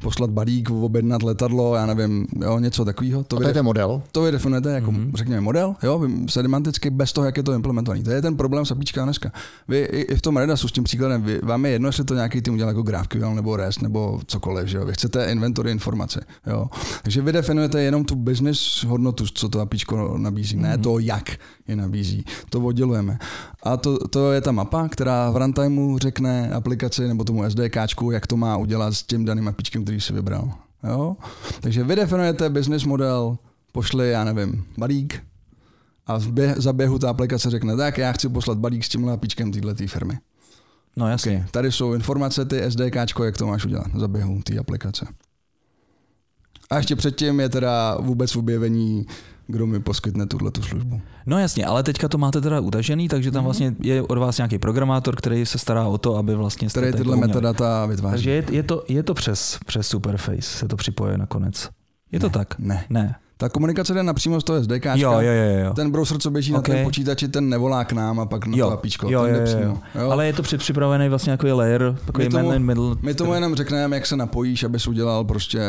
poslat balík, objednat letadlo, já nevím, jo, něco takového. To, to je ten model? To vy definujete jako, mm-hmm. řekněme, model, jo, semanticky, bez toho, jak je to implementovaný. To je ten problém sapíčka dneska. Vy i, i v tom Redasu s tím příkladem, vy, vám je jedno, jestli to nějaký tým udělal jako GraphQL nebo REST nebo cokoliv, že jo. Vy chcete inventory informace, jo. Takže vy definujete jenom tu business hodnotu, co to apíčko nabízí, mm-hmm. ne mhm. to, jak je nabízí. To oddělujeme. A to, to je ta mapa, která v runtimeu řekne aplikaci nebo tomu SDKčku, jak to má udělat s tím daným apíčkem, který si vybral. Jo? Takže vy definujete business model, pošli, já nevím, balík a v běh, za běhu ta aplikace řekne, tak já chci poslat balík s tímhle apíčkem této firmy. No jasně. Okay. Tady jsou informace, ty SDKčko, jak to máš udělat za běhu té aplikace. A ještě předtím je teda vůbec objevení kdo mi poskytne tuhle tu službu. No jasně, ale teďka to máte teda utažený, takže tam mhm. vlastně je od vás nějaký programátor, který se stará o to, aby vlastně... Který tyhle metadata vytváří. Takže je, je, to, je to přes, přes Superface, se to připoje nakonec. Je to tak? Ne. Ne. Ta komunikace jde napřímo z toho SDK. Jo, jo, jo, jo. Ten browser, co běží okay. na ten počítači, ten nevolá k nám a pak na jo. to apíčko. Jo, jo, jo, jo. jo. Ale je to předpřipravený vlastně jako je layer, takový my tomu, man middle. My tomu jenom řekneme, jak se napojíš, abys udělal prostě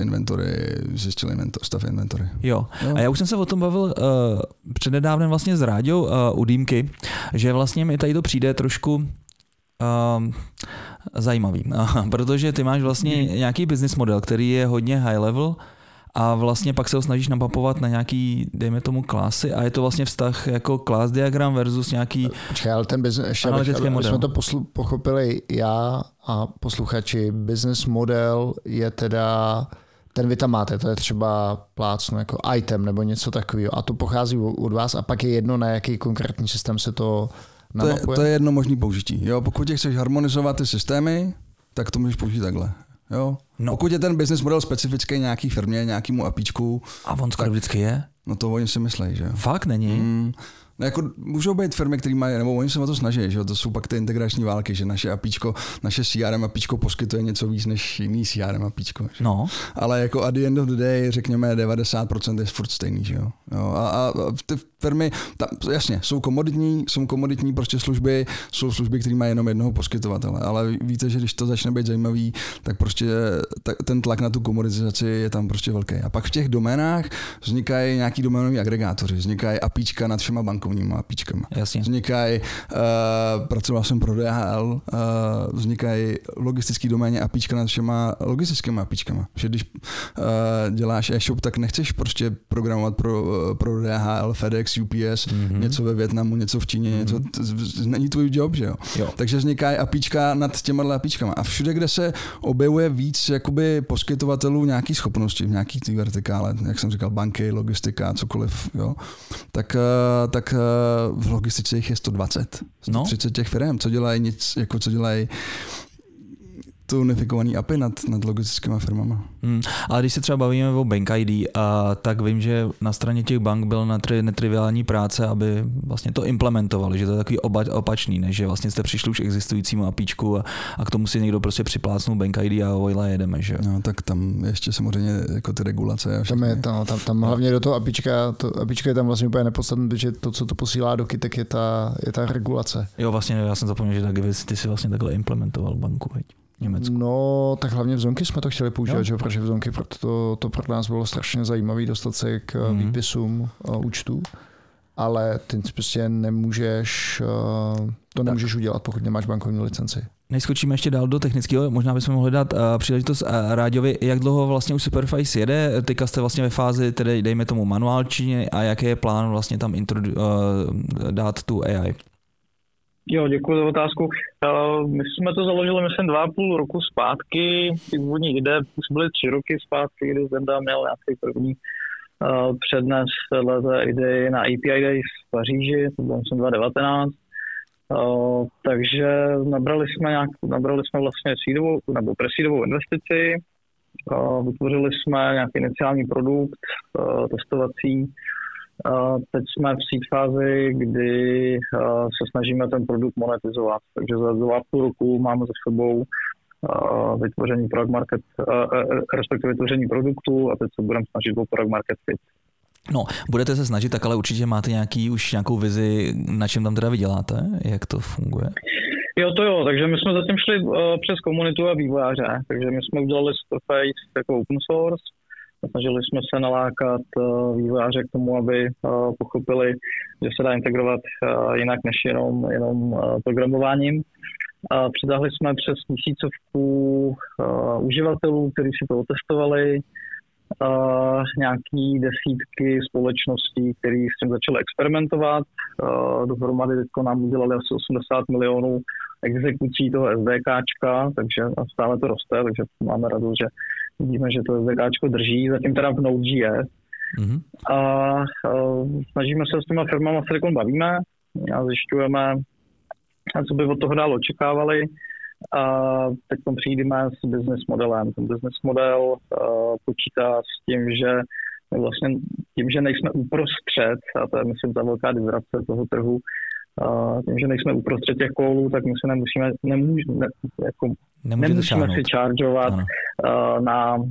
inventory, zjistil inventory, stav inventory. Jo. jo. A já už jsem se o tom bavil uh, přednedávnem vlastně s Ráďou uh, u Dýmky, že vlastně mi tady to přijde trošku uh, zajímavý, protože ty máš vlastně nějaký business model, který je hodně high level, a vlastně pak se ho snažíš napapovat na nějaký, dejme tomu, klasy a je to vlastně vztah jako class diagram versus nějaký Počkej, ale ten business, ještě abych, aby model. jsme to poslu, pochopili já a posluchači, business model je teda ten vy tam máte, to je třeba plácnu jako item nebo něco takového a to pochází od vás a pak je jedno, na jaký konkrétní systém se to to je, to je jedno možný použití. Jo, pokud chceš harmonizovat ty systémy, tak to můžeš použít takhle. Jo? No. Pokud je ten business model specifický nějaký firmě, nějakému apíčku. A on skoro vždycky je? No to oni si myslí, že jo. Fakt není? Mm, No jako můžou být firmy, které mají, nebo oni se o to snaží, že to jsou pak ty integrační války, že naše apíčko, naše CRM apíčko poskytuje něco víc než jiný CRM apíčko. Že? No. Ale jako at the end of the day, řekněme, 90% je furt stejný, že jo. jo a, a, ty firmy, tam, jasně, jsou komoditní, jsou komoditní prostě služby, jsou služby, které mají jenom jednoho poskytovatele, ale víte, že když to začne být zajímavý, tak prostě ta, ten tlak na tu komoditizaci je tam prostě velký. A pak v těch doménách vznikají nějaký doménový agregátoři, vznikají apíčka nad všema bankovníma apíčkama. Jasně. Vznikají, uh, pracoval jsem pro DHL, uh, vznikají logistický doméně apíčka nad všema logistickými apíčkama. Že když uh, děláš e-shop, tak nechceš prostě programovat pro, uh, pro DHL, FedEx, UPS, mm-hmm. něco ve Větnamu, něco v Číně, mm-hmm. něco, t- není tvůj job, že jo? jo. Takže vzniká apíčka nad těma apíčkama. A všude, kde se objevuje víc jakoby poskytovatelů nějaký schopnosti, v nějaký té vertikále, jak jsem říkal, banky, logistika, cokoliv, jo, tak, eh, tak eh, v logistice jich je 120. 130 no. těch firm, co dělají nic, jako co dělají to unifikovaný API nad, nad logistickými firmama. Hmm. Ale když se třeba bavíme o Bank ID, a, tak vím, že na straně těch bank byl natri, netriviální práce, aby vlastně to implementovali, že to je takový oba, opačný, než že vlastně jste přišli už k existujícímu APIčku a, a k tomu si někdo prostě připlácnul Bank ID a ojla jedeme, že No tak tam ještě samozřejmě jako ty regulace. A tam, je, tam, tam, tam hlavně do toho APIčka, to APIčka je tam vlastně úplně nepodstatné, protože to, co to posílá do kytek, je ta, je ta regulace. Jo, vlastně já jsem zapomněl, že tak ty si vlastně takhle implementoval banku. Veď. Německu? No, tak hlavně v Zonky jsme to chtěli používat, že? protože v Zonky to, to pro nás bylo strašně zajímavé dostat se k mm. výpisům uh, účtů, ale ty prostě nemůžeš, uh, to nemůžeš udělat, pokud nemáš bankovní licenci. Neskočíme ještě dál do technického, možná bychom mohli dát uh, příležitost uh, Ráďovi, jak dlouho vlastně už Superface jede, teďka jste vlastně ve fázi, tedy dejme tomu manuálčině a jaký je plán vlastně tam introdu- uh, dát tu AI? Jo, děkuji za otázku. Uh, my jsme to založili, myslím, dva a půl roku zpátky. Ty původní ide už byly tři roky zpátky, kdy Zenda měl nějaký první uh, přednes této idei na API Day v Paříži, to bylo myslím 2019. Uh, takže nabrali jsme, nějak, nabrali jsme vlastně seedovou, nebo presídovou investici, vytvořili jsme nějaký iniciální produkt testovací, Teď jsme v seed fázi, kdy se snažíme ten produkt monetizovat. Takže za dva půl roku máme za sebou vytvoření product market, respektive vytvoření produktu a teď se budeme snažit o product market fit. No, budete se snažit, tak ale určitě máte nějaký už nějakou vizi, na čem tam teda vyděláte, jak to funguje? Jo, to jo, takže my jsme zatím šli uh, přes komunitu a vývojáře, takže my jsme udělali Surface jako open source, Snažili jsme se nalákat eh, vývojáře k tomu, aby eh, pochopili, že se dá integrovat eh, jinak než jenom, jenom programováním. Přitáhli jsme přes tisícovku uživatelů, kteří si to otestovali, nějaký desítky společností, které s tím začaly experimentovat. Dohromady nám udělali asi 80 milionů exekucí toho SDKčka, takže stále to roste, takže máme radost, že Vidíme, že to SDKčko drží, zatím teda v Node.js. Mm-hmm. A, a snažíme se s těma firmama Silicon bavíme a zjišťujeme, co by od toho dál očekávali. A teď přijdeme s business modelem. Ten business model uh, počítá s tím, že vlastně tím, že nejsme uprostřed, a to je myslím ta velká disrupce toho trhu, uh, tím, že nejsme uprostřed těch kolů, tak my se nemusíme, nemůž, ne, jako Nemůžete nemusíme si chargeovat uh, na uh,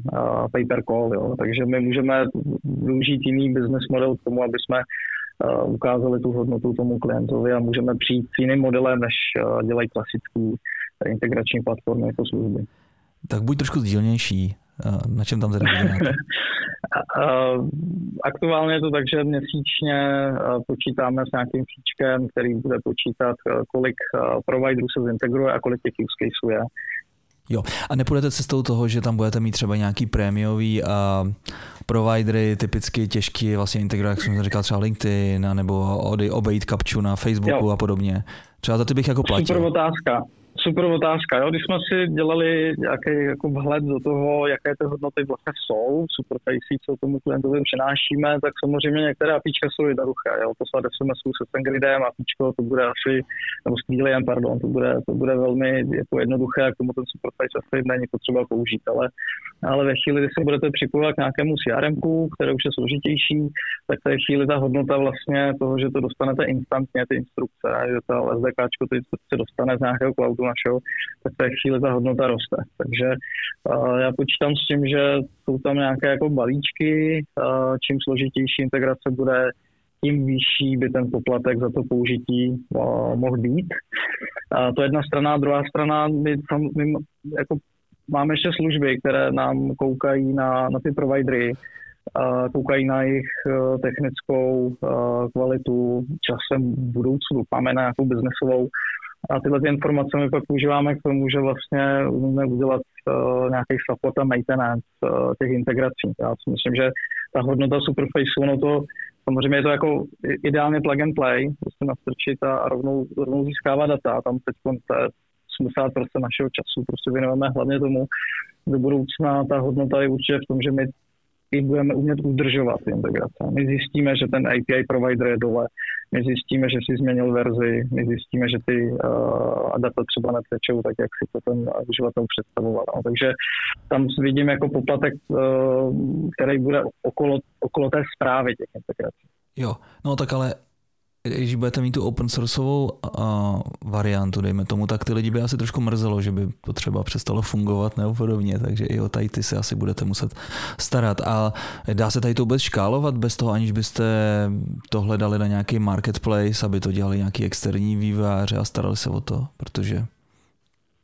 paper call, jo. takže my můžeme využít jiný business model k tomu, aby jsme uh, ukázali tu hodnotu tomu klientovi a můžeme přijít s jiným modelem, než uh, dělají klasický integrační platformy jako služby. Tak buď trošku sdílnější. Na čem tam teda Aktuálně je to tak, že měsíčně počítáme s nějakým příčkem, který bude počítat, kolik providerů se zintegruje a kolik těch use caseů je. Jo, a nepůjdete cestou toho, že tam budete mít třeba nějaký prémiový a providery, typicky těžký vlastně integrovat, jak jsem říkal, třeba LinkedIn, nebo obejít kapču na Facebooku jo. a podobně. Třeba za ty bych jako platil. Super otázka. Super otázka. Jo? Když jsme si dělali nějaký jako vhled do toho, jaké ty hodnoty vlastně jsou, superfacey, co tomu klientovi přinášíme, tak samozřejmě některé apíčka jsou jednoduché. Jo? Poslat SMS se SendGridem, apíčko, to bude asi, nebo s Quiliem, pardon, to bude, to bude velmi jako jednoduché, k tomu ten superface asi není potřeba použít, ale, ale ve chvíli, kdy se budete připojovat k nějakému CRM, které už je složitější, tak je chvíli ta hodnota vlastně toho, že to dostanete instantně, ty instrukce, že to SDK ty instrukce dostane z nějakého cloudu našeho, tak té chvíli ta hodnota roste. Takže já počítám s tím, že jsou tam nějaké jako balíčky, čím složitější integrace bude, tím vyšší by ten poplatek za to použití mohl být. Uh, to je jedna strana, druhá strana, my, tam, my jako máme ještě služby, které nám koukají na, na ty providery, koukají na jejich e, technickou e, kvalitu, časem v budoucnu, máme na nějakou biznesovou a tyhle ty informace my pak používáme k tomu, že vlastně umíme udělat uh, nějaký support a maintenance uh, těch integrací. Já si myslím, že ta hodnota Superfaceu, no to samozřejmě je to jako ideálně plug and play, prostě nastrčit a rovnou, rovnou získávat data. Tam teď 80% našeho času prostě věnujeme hlavně tomu. Do budoucna ta hodnota je určitě v tom, že my i budeme umět udržovat integrace. My zjistíme, že ten API provider je dole, my zjistíme, že si změnil verzi, my zjistíme, že ty uh, data třeba netečou tak, jak si to ten uživatel představoval. No. Takže tam vidím jako poplatek, uh, který bude okolo, okolo té zprávy těch integrací. Jo, no tak ale když budete mít tu open sourceovou uh, variantu, dejme tomu, tak ty lidi by asi trošku mrzelo, že by to třeba přestalo fungovat nebo podobně, takže i o tady ty se asi budete muset starat. A dá se tady to vůbec škálovat bez toho, aniž byste to hledali na nějaký marketplace, aby to dělali nějaký externí vývojáři a starali se o to, protože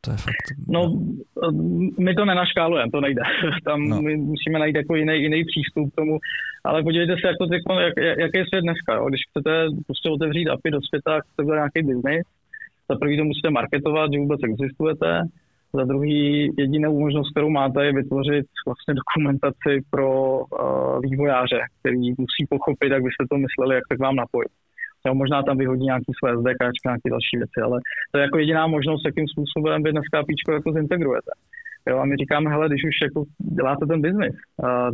to je fakt. No, my to nenaškálujeme, to nejde. Tam no. my musíme najít jako jiný, jiný přístup k tomu, ale podívejte se, jak to jak, jaký je svět dneska. Jo? Když chcete prostě otevřít API do světa, chcete udělat nějaký biznis, za prvý to musíte marketovat, že vůbec existujete, za druhý jedinou možnost, kterou máte, je vytvořit vlastně dokumentaci pro uh, vývojáře, který musí pochopit, jak byste to mysleli, jak se k vám napojit. Jo, možná tam vyhodí nějaký své SDK, nějaké další věci, ale to je jako jediná možnost, jakým způsobem vy dneska píčko jako zintegrujete. Jo, a my říkáme, hele, když už jako děláte ten biznis a, a,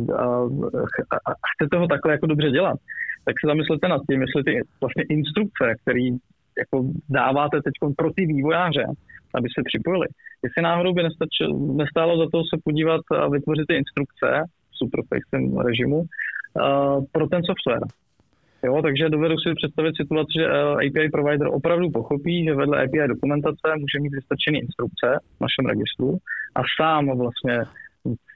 a, a chcete ho takhle jako dobře dělat, tak se zamyslete nad tím, jestli ty vlastně instrukce, které jako dáváte teď pro ty vývojáře, aby se připojili, jestli náhodou by nestačil, nestálo za to se podívat a vytvořit ty instrukce v superfacem režimu uh, pro ten software. Jo, takže dovedu si představit situaci, že eh, API provider opravdu pochopí, že vedle API dokumentace může mít vystačené instrukce v našem registru a sám vlastně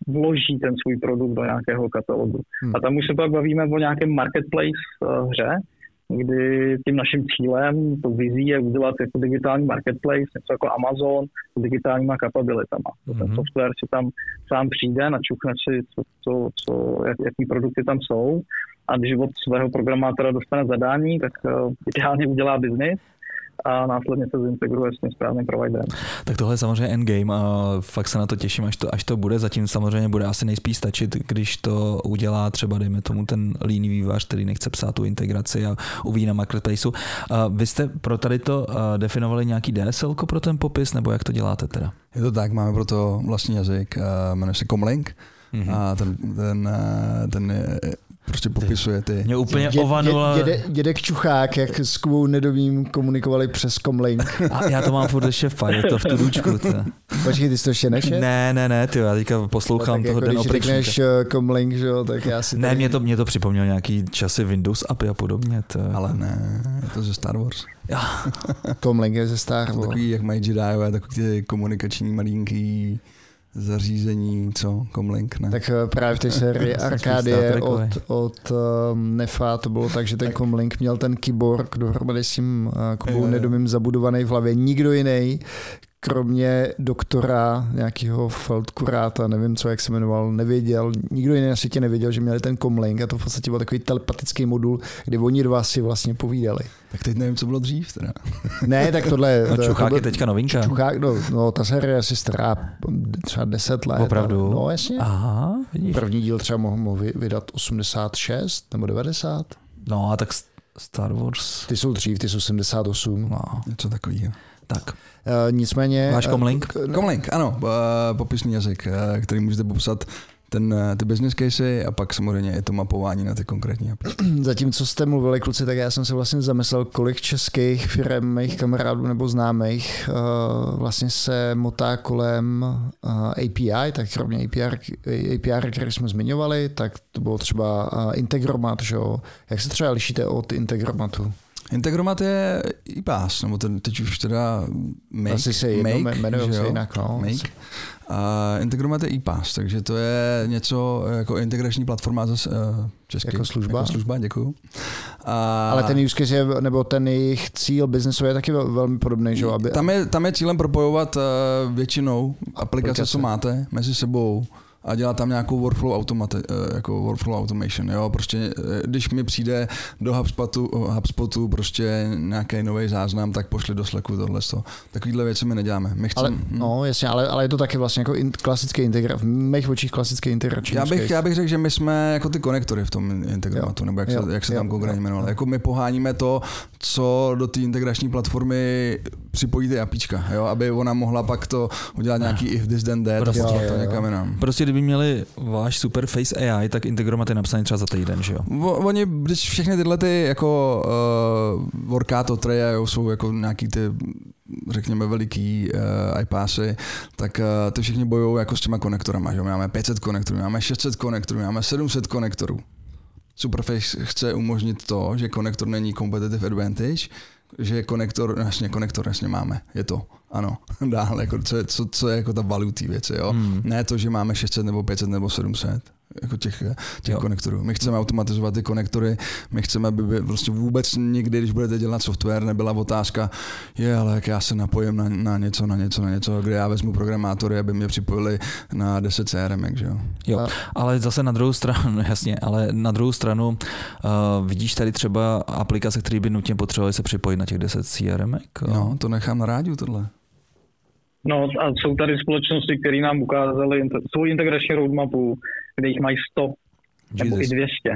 vloží ten svůj produkt do nějakého katalogu. Hmm. A tam už se pak bavíme o nějakém marketplace uh, hře, kdy tím naším cílem, to vizí je udělat jako digitální marketplace, něco jako Amazon s digitálníma kapabilitama. Hmm. Ten software si tam sám přijde, načukne si, co, co, co, jak, jaký produkty tam jsou a když od svého programátora dostane zadání, tak uh, ideálně udělá biznis a následně se zintegruje s tím správným providerem. Tak tohle je samozřejmě endgame a fakt se na to těším, až to, až to bude. Zatím samozřejmě bude asi nejspíš stačit, když to udělá třeba, dejme tomu, ten líný vývář, který nechce psát tu integraci a uvidí na marketplaceu. Vy jste pro tady to definovali nějaký DSL pro ten popis, nebo jak to děláte teda? Je to tak, máme pro to vlastní jazyk, jmenuje se Comlink. Mm-hmm. A ten, ten, ten prostě popisuje ty. Mě úplně dě, ovanula. Dě, děde, dědek Čuchák, jak s Kubou Nedovým komunikovali přes Comlink. A já to mám furt ještě v je to v tudučku. Počkej, ty jsi to ještě nešel? Ne, ne, ne, ty, já teďka poslouchám no, toho jako, den Když řekneš uh, Comlink, že jo, tak já si... Ne, tady... mě to, mě to připomnělo nějaký časy Windows API a podobně. To... Ale ne, je to ze Star Wars. Ja. Comlink je ze Star Wars. Takový, jak mají Jediové, takový ty komunikační malinký zařízení, co? Comlink, ne? Tak eh, právě v té sérii Arcadie od, od um, Nefa to bylo tak, že ten Comlink měl ten keyboard dohromady s tím uh, Kubou Nedomým zabudovaný v hlavě. Nikdo jiný, kromě doktora nějakého Feldkuráta, nevím co, jak se jmenoval, nevěděl, nikdo jiný na světě nevěděl, že měli ten comlink a to v podstatě byl takový telepatický modul, kdy oni dva si vlastně povídali. Tak teď nevím, co bylo dřív teda. Ne, tak tohle... No, Čuchák to je teďka novinka. Čuchák, no, no, ta série je asi stará třeba 10 let. Opravdu? No, jasně. Aha, vidíš. První díl třeba mohl, mohl vydat 86 nebo 90. No a tak Star Wars. Ty jsou dřív, ty jsou 78. No. Něco takového. Tak. Uh, nicméně... Máš Comlink? Uh, Comlink, ano, uh, popisný jazyk, uh, který můžete popsat ten, ty business casey a pak samozřejmě je to mapování na ty konkrétní aplikace. Zatímco jste mluvili kluci, tak já jsem se vlastně zamyslel, kolik českých firm, mých kamarádů nebo známých vlastně se motá kolem API, tak kromě API, API, které jsme zmiňovali, tak to bylo třeba Integromat, že jo? Jak se třeba lišíte od Integromatu? Integromat je iPass, nebo ten, teď už teda Make. Asi se jedno, make, jmenují se jinak, no. Make. A Integromat je iPass, takže to je něco jako integrační platforma zase uh, česky. Jako služba? Jako služba, děkuju. A... Ale ten use case je, nebo ten jejich cíl biznesu je taky velmi podobný, že? Aby... Tam, je, tam je cílem propojovat uh, většinou aplikace, aplikace, co máte, mezi sebou a dělat tam nějakou workflow, automati, eh, jako workflow automation. Jo? Prostě, eh, když mi přijde do HubSpotu, HubSpotu prostě nějaký nový záznam, tak pošli do Slacku tohle. Takovýhle věci my neděláme. My chcem, ale, hm. no jasně, ale, ale je to taky vlastně jako in, klasický integrace, v mých očích klasický integrační. Já bych, já bych řekl, že my jsme jako ty konektory v tom integramatu, nebo jak jo, se, jak se jo, tam konkrétně jmenovalo. Jako my poháníme to, co do té integrační platformy připojí ty apíčka, jo? aby ona mohla pak to udělat nějaký if this then that prostě, a to někam jinam. Prostě kdyby měli váš Superface AI, tak Integromat je napsaný třeba za týden, že jo? Oni, když všechny tyhle ty jako uh, Workato, Treja, jsou jako nějaký ty řekněme veliký uh, iPassy, tak uh, ty všichni bojují jako s těma konektorama, že máme 500 konektorů, máme 600 konektorů, máme 700 konektorů. Superface chce umožnit to, že konektor není competitive advantage, že konektor, jasně konektor jasně máme, je to, ano, dál, jako co, co, co je jako ta value té věci, jo. Hmm. Ne to, že máme 600 nebo 500 nebo 700, jako těch, těch konektorů. My chceme automatizovat ty konektory, my chceme, aby by prostě vůbec nikdy, když budete dělat software, nebyla otázka, je, ale jak já se napojím na, na něco, na něco, na něco, kde já vezmu programátory, aby mě připojili na 10 CRM, že jo. Jo, ale zase na druhou stranu, jasně, ale na druhou stranu uh, vidíš tady třeba aplikace, které by nutně potřebovaly se připojit na těch 10 CRM? No, to nechám na rádiu tohle. No a jsou tady společnosti, které nám ukázaly svou integrační roadmapu, kde jich mají 100 Jesus. nebo i 200.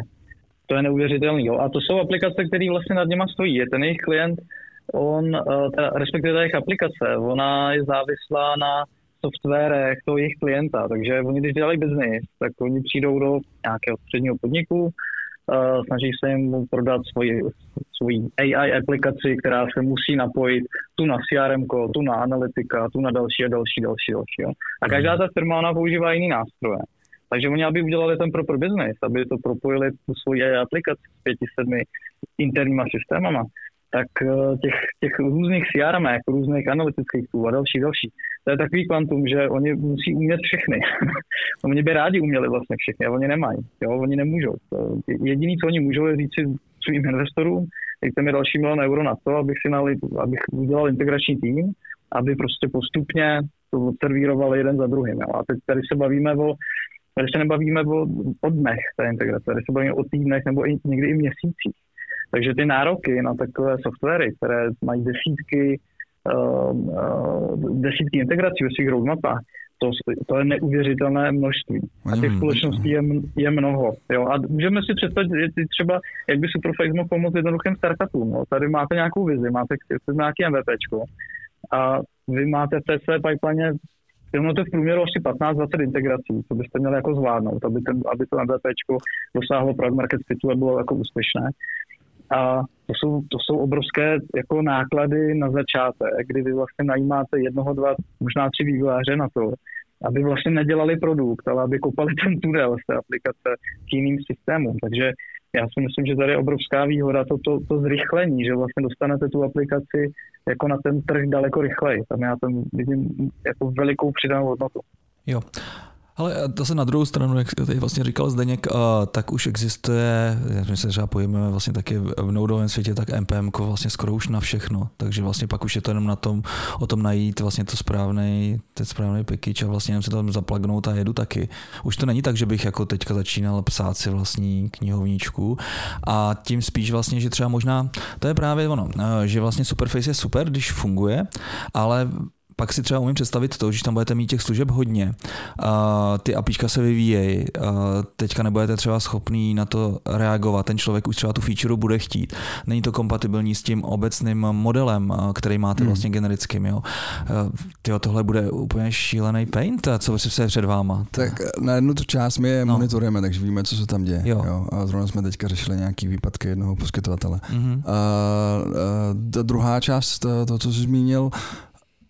To je neuvěřitelný. Jo. A to jsou aplikace, které vlastně nad něma stojí. Je ten jejich klient, on, eh, ta, respektive ta jejich aplikace, ona je závislá na softwarech toho jejich klienta. Takže oni, když dělají biznis, tak oni přijdou do nějakého středního podniku, uh, snaží se jim prodat svoji, svoji AI aplikaci, která se musí napojit tu na CRM, tu na analytika, tu na další a další, další, další. Jo. A každá ta firma ona používá jiný nástroje. Takže oni, aby udělali ten proper business, aby to propojili tu svoji aplikaci s pěti, sedmi interníma systémama, tak eh, těch, těch různých CRM, různých analytických tool a další, další, to je takový kvantum, že oni musí umět všechny. oni by rádi uměli vlastně všechny, a oni nemají. Jo? Oni nemůžou. Jediný, co oni můžou, je říct si svým investorům, dejte mi další milion euro na to, abych, si nali, abych udělal integrační tým, aby prostě postupně to odservírovali jeden za druhým. Jo? A teď tady se bavíme o Tady se nebavíme o, o dnech té integrace, tady se bavíme o týdnech nebo i, někdy i měsících. Takže ty nároky na takové softwary, které mají desítky, uh, uh, desítky integrací ve svých roadmapách, to, to je neuvěřitelné množství. A těch mm, společností je, je mnoho. Jo? A můžeme si představit třeba, jak by Superflex mohl pomoct jednoduchým startupům. Jo? Tady máte nějakou vizi, máte nějaký MVPčko a vy máte v té své pipeline To v průměru asi 15-20 integrací, co byste měli jako zvládnout, aby, ten, aby to MVP dosáhlo product market fitu a bylo jako úspěšné. A to jsou, to jsou obrovské jako náklady na začátek, kdy vy vlastně najímáte jednoho, dva, možná tři vývojáře na to, aby vlastně nedělali produkt, ale aby kopali ten tunel z té aplikace k jiným systémům. Takže já si myslím, že tady je obrovská výhoda to, to, to zrychlení, že vlastně dostanete tu aplikaci jako na ten trh daleko rychleji. Tam já tam vidím jako velikou přidanou hodnotu. Jo. Ale se na druhou stranu, jak tady vlastně říkal Zdeněk, tak už existuje, my se třeba pojíme vlastně taky v noudovém světě, tak NPM vlastně skoro už na všechno, takže vlastně pak už je to jenom na tom, o tom najít vlastně to správný, ten správný package a vlastně jenom se tam zaplagnout a jedu taky. Už to není tak, že bych jako teďka začínal psát si vlastní knihovníčku a tím spíš vlastně, že třeba možná, to je právě ono, že vlastně Superface je super, když funguje, ale pak si třeba umím představit to, že tam budete mít těch služeb hodně, a ty apíčka se vyvíjejí, teďka nebudete třeba schopný na to reagovat, ten člověk už třeba tu feature bude chtít. Není to kompatibilní s tím obecným modelem, který máte hmm. vlastně generickým. Jo. Tyjo, tohle bude úplně šílený paint, a co se před váma? Tak na jednu tu část my je no. monitorujeme, takže víme, co se tam děje. Jo. Jo. A zrovna jsme teďka řešili nějaký výpadky jednoho poskytovatele. Mm-hmm. A, a, ta druhá část, to, to, co jsi zmínil,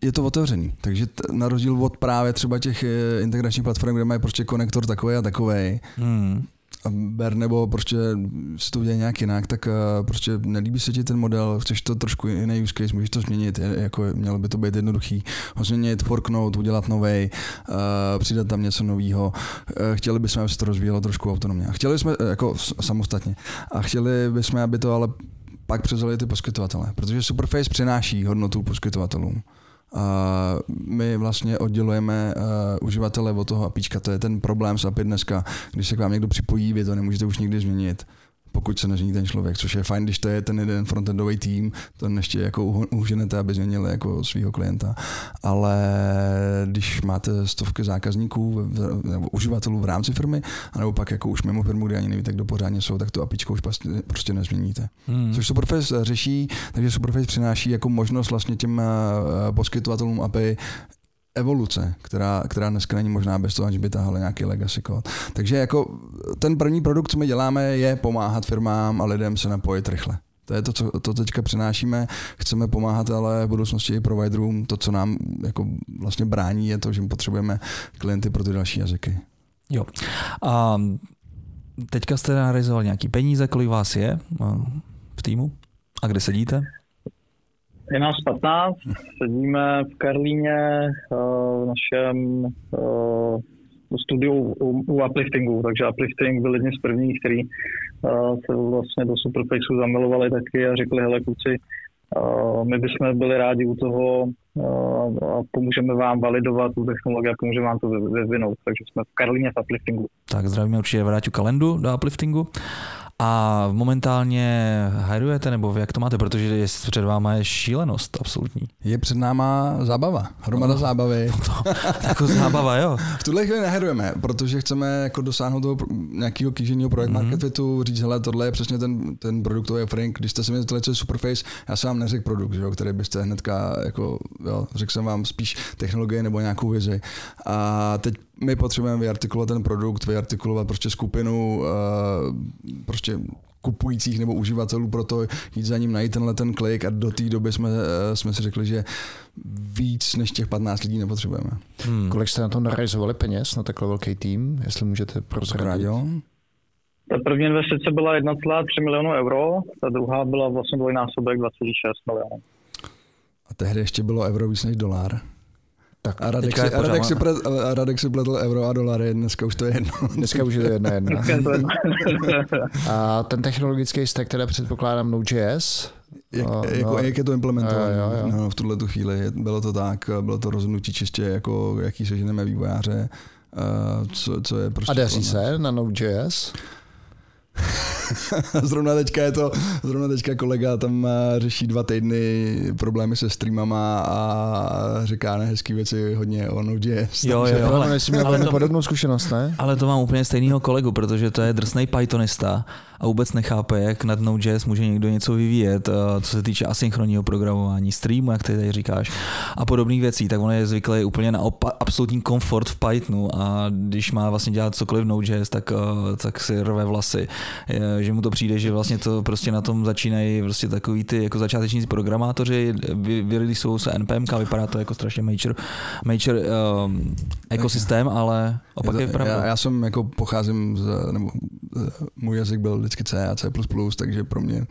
je to otevřený, takže t- na rozdíl od právě třeba těch eh, integračních platform, kde mají prostě konektor takový a takový, hmm ber nebo prostě si to udělá nějak jinak, tak uh, prostě nelíbí se ti ten model, chceš to trošku jiný use case, můžeš to změnit, je, jako mělo by to být jednoduchý, ho změnit, forknout, udělat nový, uh, přidat tam něco nového. Chtěli bychom, aby se to rozvíjelo trošku autonomně. A chtěli jsme, jako samostatně, a chtěli bychom, aby to ale pak převzali ty poskytovatele, protože Superface přináší hodnotu poskytovatelům. A my vlastně oddělujeme uh, uživatele od toho APIčka. To je ten problém s API dneska. Když se k vám někdo připojí, vy to nemůžete už nikdy změnit pokud se nezmění ten člověk, což je fajn, když to je ten jeden frontendový tým, to ještě jako uženete, aby změnili jako svého klienta, ale když máte stovky zákazníků nebo uživatelů v rámci firmy, anebo pak jako už mimo firmu, kde ani nevíte, kdo pořádně jsou, tak tu apičku už prostě, prostě nezměníte. Hmm. Což Superface řeší, takže Superface přináší jako možnost vlastně těm eh, poskytovatelům API evoluce, která, která dneska není možná bez toho, aniž by tahali nějaký legacy code. Takže jako ten první produkt, co my děláme, je pomáhat firmám a lidem se napojit rychle. To je to, co to teďka přinášíme. Chceme pomáhat ale v budoucnosti i providerům. To, co nám jako vlastně brání, je to, že potřebujeme klienty pro ty další jazyky. Jo. A teďka jste narealizovali nějaký peníze, kolik vás je v týmu? A kde sedíte? Je nás 15, sedíme v Karlíně eh, v našem uh, studiu u, Upliftingu, takže Uplifting byl jedni z prvních, který uh, se vlastně do Superfaceu zamilovali taky a řekli, hele kluci, my bychom byli rádi u toho a pomůžeme vám validovat tu technologii a pomůžeme vám to vyvinout. Takže jsme v Karlíně v Upliftingu. Tak zdravíme určitě Vráťu Kalendu do Upliftingu. A momentálně hajrujete, nebo jak to máte, protože je, před váma je šílenost absolutní. Je před náma zábava, hromada no, zábavy. To, jako zábava, jo. v tuhle chvíli nehrujeme, protože chceme jako dosáhnout toho nějakého kýženého projekt mm-hmm. market fitu, říct, hele, tohle je přesně ten, ten produktový offering. Když jste si měli tohle, co je Superface, já jsem vám neřekl produkt, jo, který byste hnedka, jako, jo, řekl jsem vám spíš technologie nebo nějakou vizi. A teď my potřebujeme vyartikulovat ten produkt, vyartikulovat prostě skupinu uh, prostě kupujících nebo uživatelů pro to jít za ním najít tenhle ten klik a do té doby jsme, uh, jsme si řekli, že víc než těch 15 lidí nepotřebujeme. Hmm. Kolik jste na to narealizovali peněz na takhle velký tým, jestli můžete prozradit? Ta první investice byla 1,3 milionu euro, ta druhá byla vlastně dvojnásobek 26 milionů. A tehdy ještě bylo euro víc než dolar. Tak a Radek, si, a, Radek si plet, a Radek si pletl euro a dolary, dneska už to je jedno. Dneska už je to jedna jedna. a ten technologický stack teda předpokládám Node.js. Jak, a, jako, no, jak je to implementované no, v tuhle tu chvíli? Bylo to tak, bylo to rozhodnutí čistě, jako, jaký seženeme vývojáře, co, co je prostě... A daří se na Node.js? zrovna teďka je to, zrovna teďka kolega tam eh, řeší dva týdny problémy se streamama a říká nehezký věci hodně o Node.js. Jo, jo, jo, ale, ale to, podobnou zkušenost, ne? Ale to mám úplně stejného kolegu, protože to je drsný Pythonista a vůbec nechápe, jak nad Node.js může někdo něco vyvíjet, eh, co se týče asynchronního programování, streamu, jak ty tady říkáš, a podobných věcí, tak on je zvyklý úplně na opa- absolutní komfort v Pythonu a když má vlastně dělat cokoliv v Node.js, tak, eh, tak si rve vlasy, že mu to přijde, že vlastně to prostě na tom začínají prostě takový ty jako začáteční programátoři, vy, jsou se NPM, vypadá to jako strašně major, major um, ekosystém, ale opak je, to, je pravda. Já, já, jsem jako pocházím z, nebo můj jazyk byl vždycky C a C++, takže pro mě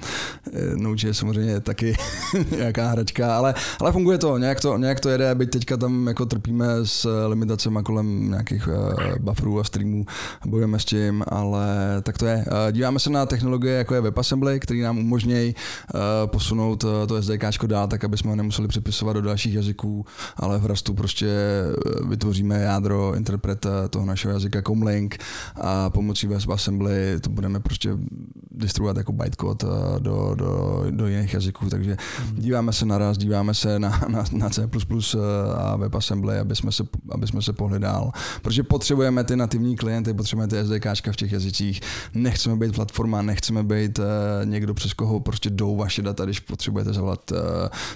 eh, Node je samozřejmě taky nějaká hračka, ale, ale funguje to nějak, to, nějak to jede, byť teďka tam jako trpíme s limitacemi kolem nějakých uh, bufferů a streamů, bojujeme s tím, ale tak to je. Díváme se na technologie, jako je WebAssembly, který nám umožní uh, posunout to SDK dál, tak aby jsme ho nemuseli přepisovat do dalších jazyků, ale v Rastu prostě vytvoříme jádro interpreta toho našeho jazyka Comlink a pomocí WebAssembly WebAssembly, to budeme prostě distribuovat jako bytecode eh, do, do, do jiných jazyků, takže hmm. díváme se naraz, díváme se na, na, na C++ eh, a WebAssembly, aby jsme, se, aby jsme se pohli dál, protože potřebujeme ty nativní klienty, potřebujeme ty SDKčka v těch jazycích, nechceme být platforma, nechceme být uh, někdo, přes koho prostě jdou vaše data, když potřebujete zavolat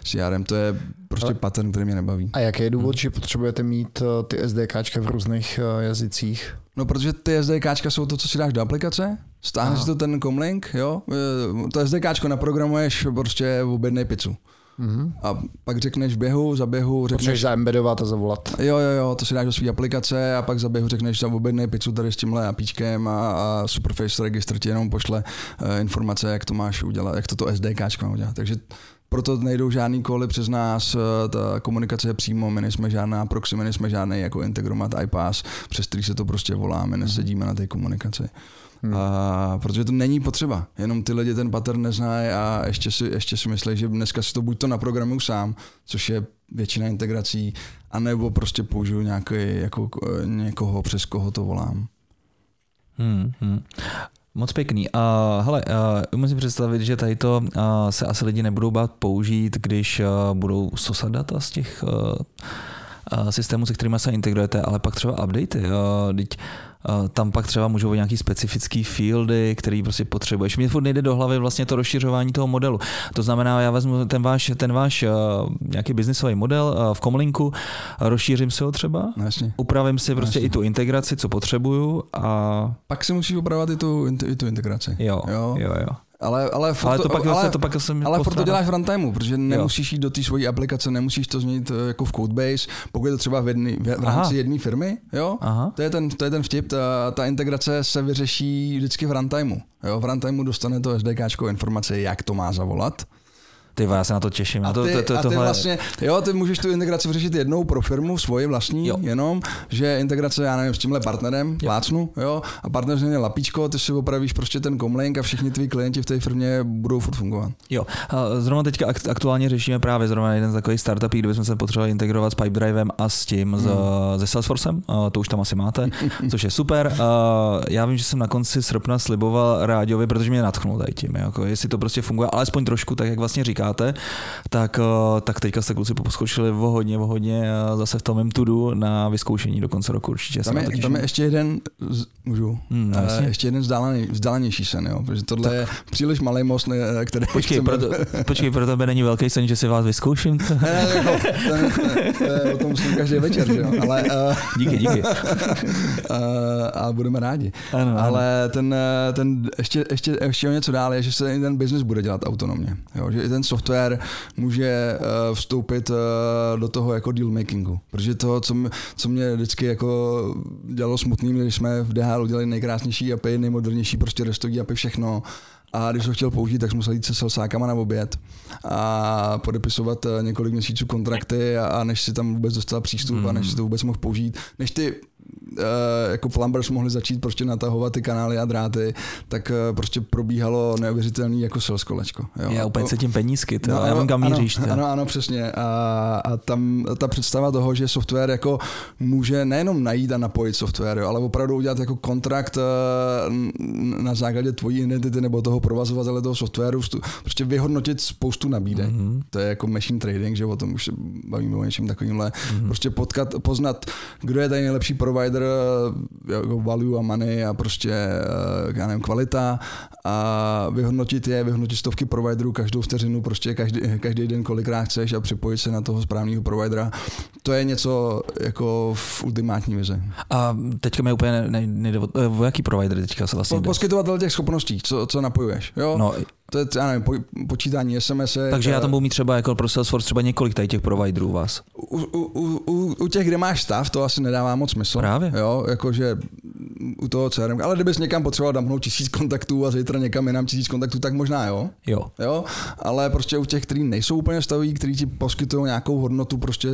CRM, to je prostě Ale... pattern, který mě nebaví. A jaký je důvod, hmm. že potřebujete mít ty SDKčka v různých jazycích? No, protože ty SDKčka jsou to, co si dáš do aplikace, stáhneš si to ten comlink, jo, e, to SDKčko naprogramuješ prostě v objednej pizzu. Mm-hmm. A pak řekneš běhu, za běhu řekneš... Potřebuješ zaembedovat a zavolat. Jo, jo, jo, to si dáš do své aplikace a pak za běhu řekneš za objednej pizzu tady s tímhle apíčkem a, a Superface registr ti jenom pošle uh, informace, jak to máš udělat, jak to to SDKčko má udělat. Takže proto nejdou žádný koly přes nás, eh, ta komunikace je přímo, my nejsme žádná proxy, my nejsme žádný jako integromat iPass, přes který se to prostě volá, my nesedíme na té komunikaci. Hmm. A, protože to není potřeba. Jenom ty lidi ten pattern neznají a ještě si, ještě si myslí, že dneska si to buď to naprogramuju sám, což je většina integrací, anebo prostě použiju nějaký, jako, eh, někoho, přes koho to volám. Hmm, hmm. Moc pěkný. Uh, hele, uh, musím představit, že tady to uh, se asi lidi nebudou bát použít, když uh, budou sosat data z těch uh, systémů, se kterými se integrujete, ale pak třeba updaty. Uh, teď tam pak třeba můžou být nějaký specifický fieldy, který prostě potřebuješ. Mně furt nejde do hlavy vlastně to rozšiřování toho modelu. To znamená, já vezmu ten váš, ten váš nějaký biznisový model v Comlinku, rozšířím si ho třeba, no, Jasně. upravím si prostě Jasně. i tu integraci, co potřebuju a... Pak si musíš upravovat i tu, i tu integraci. Jo, jo, jo. jo. Ale, ale, ale to, pak, ale, to pak jsem ale furt to děláš v runtimeu, protože nemusíš jít do té svojí aplikace, nemusíš to změnit eh, jako v Codebase, pokud je to třeba v, jedný, v, v rámci jedné firmy, jo? Aha. To, je ten, to je ten vtip, ta, ta integrace se vyřeší vždycky v runtimeu. Jo? V runtimeu dostane to SDK informace, jak to má zavolat, ty já se na to těším. A ty, to, to, to, a ty tohle... vlastně, jo, ty můžeš tu integraci vyřešit jednou pro firmu, svoji vlastní, jo. jenom, že integrace, já nevím, s tímhle partnerem, plácnu, jo, a partner změní lapíčko, ty si opravíš prostě ten comlink a všichni tví klienti v té firmě budou furt fungovat. Jo, a zrovna teďka aktuálně řešíme právě zrovna jeden z takových startupů, kde bychom se potřebovali integrovat s Pipedrivem a s tím, hmm. se Salesforcem, to už tam asi máte, což je super. Já vím, že jsem na konci srpna sliboval Ráďovi, protože mě natchnul tady tím, jako, jestli to prostě funguje, alespoň trošku, tak jak vlastně říká říkáte, tak, eh, tak teďka se kluci poskočili o hodně, o hodně zase v tom mém tudu na vyzkoušení do konce roku určitě. Tam je, tam je ještě jeden, můžu, hmm, no, uh, ještě jeden vzdálený, vzdálenější sen, jo, protože tohle tak. je příliš malý most, ne, který počkej, chceme... proto, počkej, pro tebe není velký sen, že si vás vyzkouším? ne, ne, ne, no, to, to, je, o tom musím každý večer, že jo, ale... Uh, díky, díky. uh, a budeme rádi. Ano, ale ten, ten ještě, ještě, ještě o něco dál je, že se ten biznis bude dělat autonomně. Jo, že i ten software může uh, vstoupit uh, do toho jako deal makingu. Protože to, co, mě, co mě vždycky jako dělalo smutným, když jsme v DHL udělali nejkrásnější API, nejmodernější prostě restový API, všechno, a když ho chtěl použít, tak jsme musel jít se selsákama na oběd a podepisovat eh, několik měsíců kontrakty a, než si tam vůbec dostal přístup a než si to vůbec mohl použít, než ty Eh, jako plumbers mohli začít prostě natahovat ty kanály a dráty, tak eh, prostě probíhalo neuvěřitelný jako sales kolečko. Jo. Já úplně cítím penízky, to, no, já vím, kam míříš. Ano, ano, ano, přesně. A, a tam ta představa toho, že software jako může nejenom najít a napojit software, jo, ale opravdu udělat jako kontrakt eh, na základě tvojí identity nebo toho provazovatele toho softwaru, prostě vyhodnotit spoustu nabídek. Mm-hmm. To je jako machine trading, že o tom už se bavíme o něčem takovýmhle. Mm-hmm. Prostě potkat, poznat, kdo je tady nejlepší provider Eh, jako value a money a prostě, eh, já nevím, kvalita a vyhodnotit je, vyhodnotit stovky providerů každou vteřinu, prostě každý, každý den kolikrát chceš a připojit se na toho správného providera. To je něco jako v ultimátní vize. A teďka mi úplně nejde, ne, ne, o jaký provider teďka se vlastně Poskytovatel těch schopností, co, co napojuješ. Jo? No, to je, já nevím, po, počítání SMS. Takže já tam budu mít třeba jako pro Salesforce třeba několik tady těch providerů vás. U, u, u, u těch, kde máš stav, to asi nedává moc smysl. Právě. Jo, jakože u toho CRM. Ale kdybys někam potřeboval dampnout tisíc kontaktů a zítra někam jinam tisíc kontaktů, tak možná jo. Jo. jo? Ale prostě u těch, kteří nejsou úplně staví, kteří ti poskytují nějakou hodnotu prostě eh,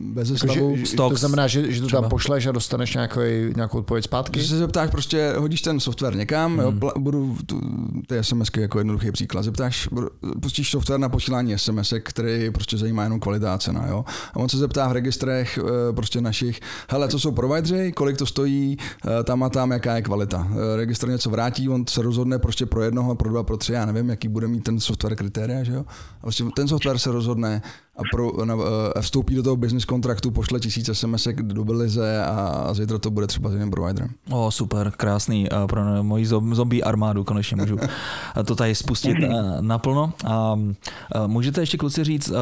bez jako, stavu. Že, to znamená, že, že to třeba. tam pošleš a dostaneš nějakou, nějakou odpověď zpátky? Že se zeptáš prostě, hodíš ten software někam, hmm. jo, budu tu, ty SMSky jako jednoduchý příklad. Zeptáš, pustíš software na posílání SMS, který prostě zajímá jenom kvalita a cena. Jo? A on se zeptá v registrech eh, prostě našich, hele, co jsou provideři, kolik to stojí, eh, tam tam a tam, jaká je kvalita. Eh, registr něco vrátí, on se rozhodne prostě pro jednoho, pro dva, pro tři, já nevím, jaký bude mít ten software kritéria, že jo? A prostě ten software se rozhodne a, pro, na, a vstoupí do toho business kontraktu, pošle tisíc SMS do Belize a, zítra to bude třeba s jiným providerem. O, super, krásný. Pro moji zombie armádu konečně můžu to tady spustit naplno. A můžete ještě kluci říct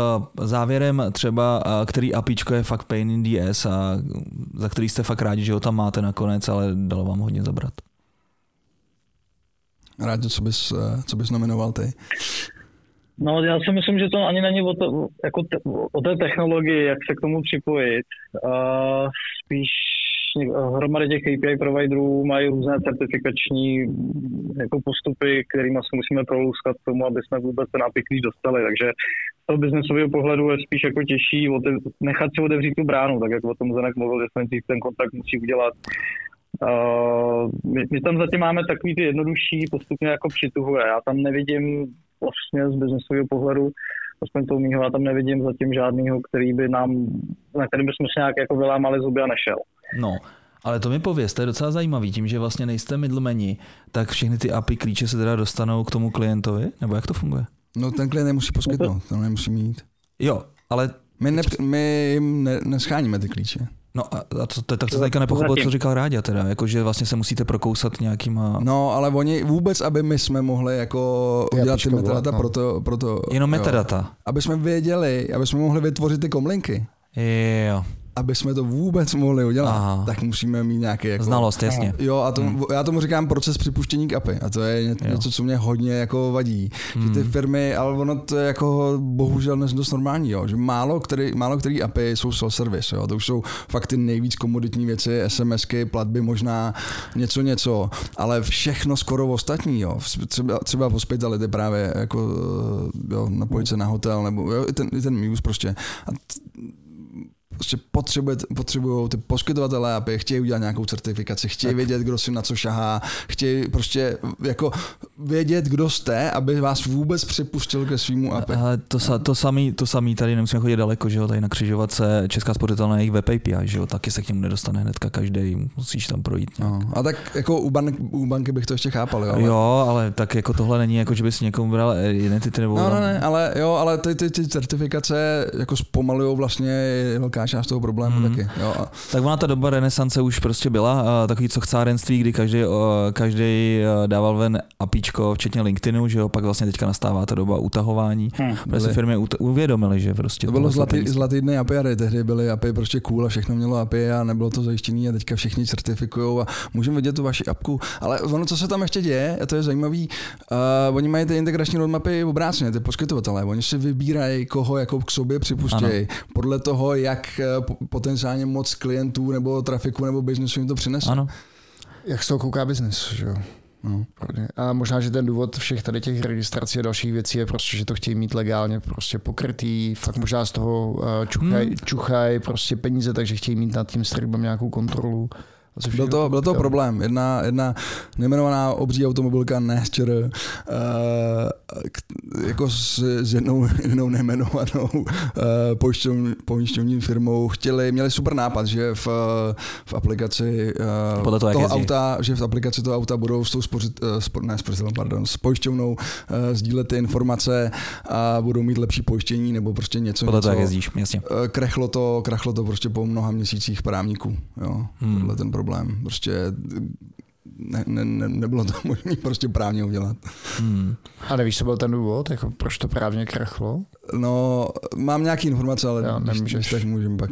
závěrem třeba, který APIčko je fakt pain in the ass a za který jste fakt rádi, že ho tam máte nakonec, ale dalo vám hodně zabrat. Rád, co bys, co bys nominoval ty? No, já si myslím, že to ani není o, to, jako te, o té technologii, jak se k tomu připojit. Uh, spíš hromady těch API providerů mají různé certifikační jako postupy, kterými se musíme proluskat k tomu, aby jsme vůbec ten API dostali. Takže z toho biznesového pohledu je spíš jako těžší nechat si otevřít tu bránu, tak jak o tom Zenek mluvil, že se ten kontakt musí udělat. Uh, my, my tam zatím máme takový ty jednodušší, postupně jako přituhuje. Já tam nevidím vlastně z biznesového pohledu, aspoň toho mýho, já tam nevidím zatím žádného, který by nám, na který bychom se nějak jako vylámali zuby a nešel. No, ale to mi pověz, to je docela zajímavý, tím, že vlastně nejste middlemeni, tak všechny ty API klíče se teda dostanou k tomu klientovi, nebo jak to funguje? No ten klient nemusí poskytnout, to nemusí mít. Jo, ale... My, ne, my jim ne, nescháníme ty klíče. No a to, to, tak to teďka nepochopil, co říkal Ráďa teda, jako že vlastně se musíte prokousat nějakýma... No, ale oni vůbec, aby my jsme mohli jako udělat ty metadata, no. proto, proto... Jenom metadata. Jo, aby jsme věděli, aby jsme mohli vytvořit ty komlinky. Jo aby jsme to vůbec mohli udělat, Aha. tak musíme mít nějaký jako... Znalost, jasně. Jo, a to, hmm. já tomu říkám proces připuštění k API a to je něco, něco co mě hodně jako vadí. Hmm. Že ty hmm. firmy, ale ono to je jako bohužel dnes dost normální, jo, že málo který, málo který API jsou self-service, jo, to už jsou fakt ty nejvíc komoditní věci, SMSky, platby možná, něco něco, ale všechno skoro ostatní, jo, třeba, třeba hospitality právě, jako jo, napojit se na hotel, nebo jo, i ten, i ten Muse prostě. A prostě potřebují ty poskytovatelé aby chtějí udělat nějakou certifikaci, chtějí tak. vědět, kdo si na co šahá, chtějí prostě jako vědět, kdo jste, aby vás vůbec připustil ke svýmu API. Ale to, sa, to, samý, to samý tady nemusíme chodit daleko, že jo, tady na křižovatce Česká spořitelná jejich web API, že jo, taky se k němu nedostane hnedka každý, musíš tam projít. No, a tak jako u, bank, u banky bych to ještě chápal, jo. Ale... Jo, ale tak jako tohle není jako, že bys někomu bral identity nebo... No, no, ne, ale jo, ale ty, ty, ty certifikace jako zpomalují vlastně velká část toho problému mm. taky. Jo. Tak ona ta doba renesance už prostě byla, takový co chcárenství, kdy každý, každý dával ven apíčko, včetně LinkedInu, že jo, pak vlastně teďka nastává ta doba utahování, hmm. protože si firmy uvědomily, že prostě to bylo zlatý, zlatý dny API, tehdy byly API prostě cool a všechno mělo API a nebylo to zajištěné a teďka všichni certifikují a můžeme vidět tu vaši apku, ale ono, co se tam ještě děje, a to je zajímavý, uh, oni mají ty integrační roadmapy obráceně, ty poskytovatelé, oni si vybírají, koho jako k sobě připustějí, podle toho, jak potenciálně moc klientů nebo trafiku nebo biznesu jim to přinese. Ano. Jak z toho kouká biznes, že jo? No. A možná, že ten důvod všech tady těch registrací a dalších věcí je prostě, že to chtějí mít legálně prostě pokrytý, fakt možná z toho čuchaj, hmm. čuchaj prostě peníze, takže chtějí mít nad tím streamem nějakou kontrolu. Byl to, byl to problém. Jedna, jedna nejmenovaná obří automobilka Nestor, uh, jako s, s jednou, jednou nejmenovanou uh, pojišťovní firmou chtěli, měli super nápad, že v, v aplikaci uh, Podle toho, toho auta, že v aplikaci toho auta budou s tou spořit, uh, spor, ne, spořitelem, pardon, s pojišťovnou uh, sdílet ty informace a budou mít lepší pojištění nebo prostě něco. Podle něco. toho, jak jezdíš, jasně. Uh, krechlo to, krachlo to prostě po mnoha měsících právníků. Jo, hmm. Ten problém problém. Prostě ne, ne, ne, nebylo to možné prostě právně udělat. Hmm. A nevíš, co byl ten důvod, jako proč to právně krachlo? No, mám nějaké informace, ale Já, nemůžeš. tak můžeme pak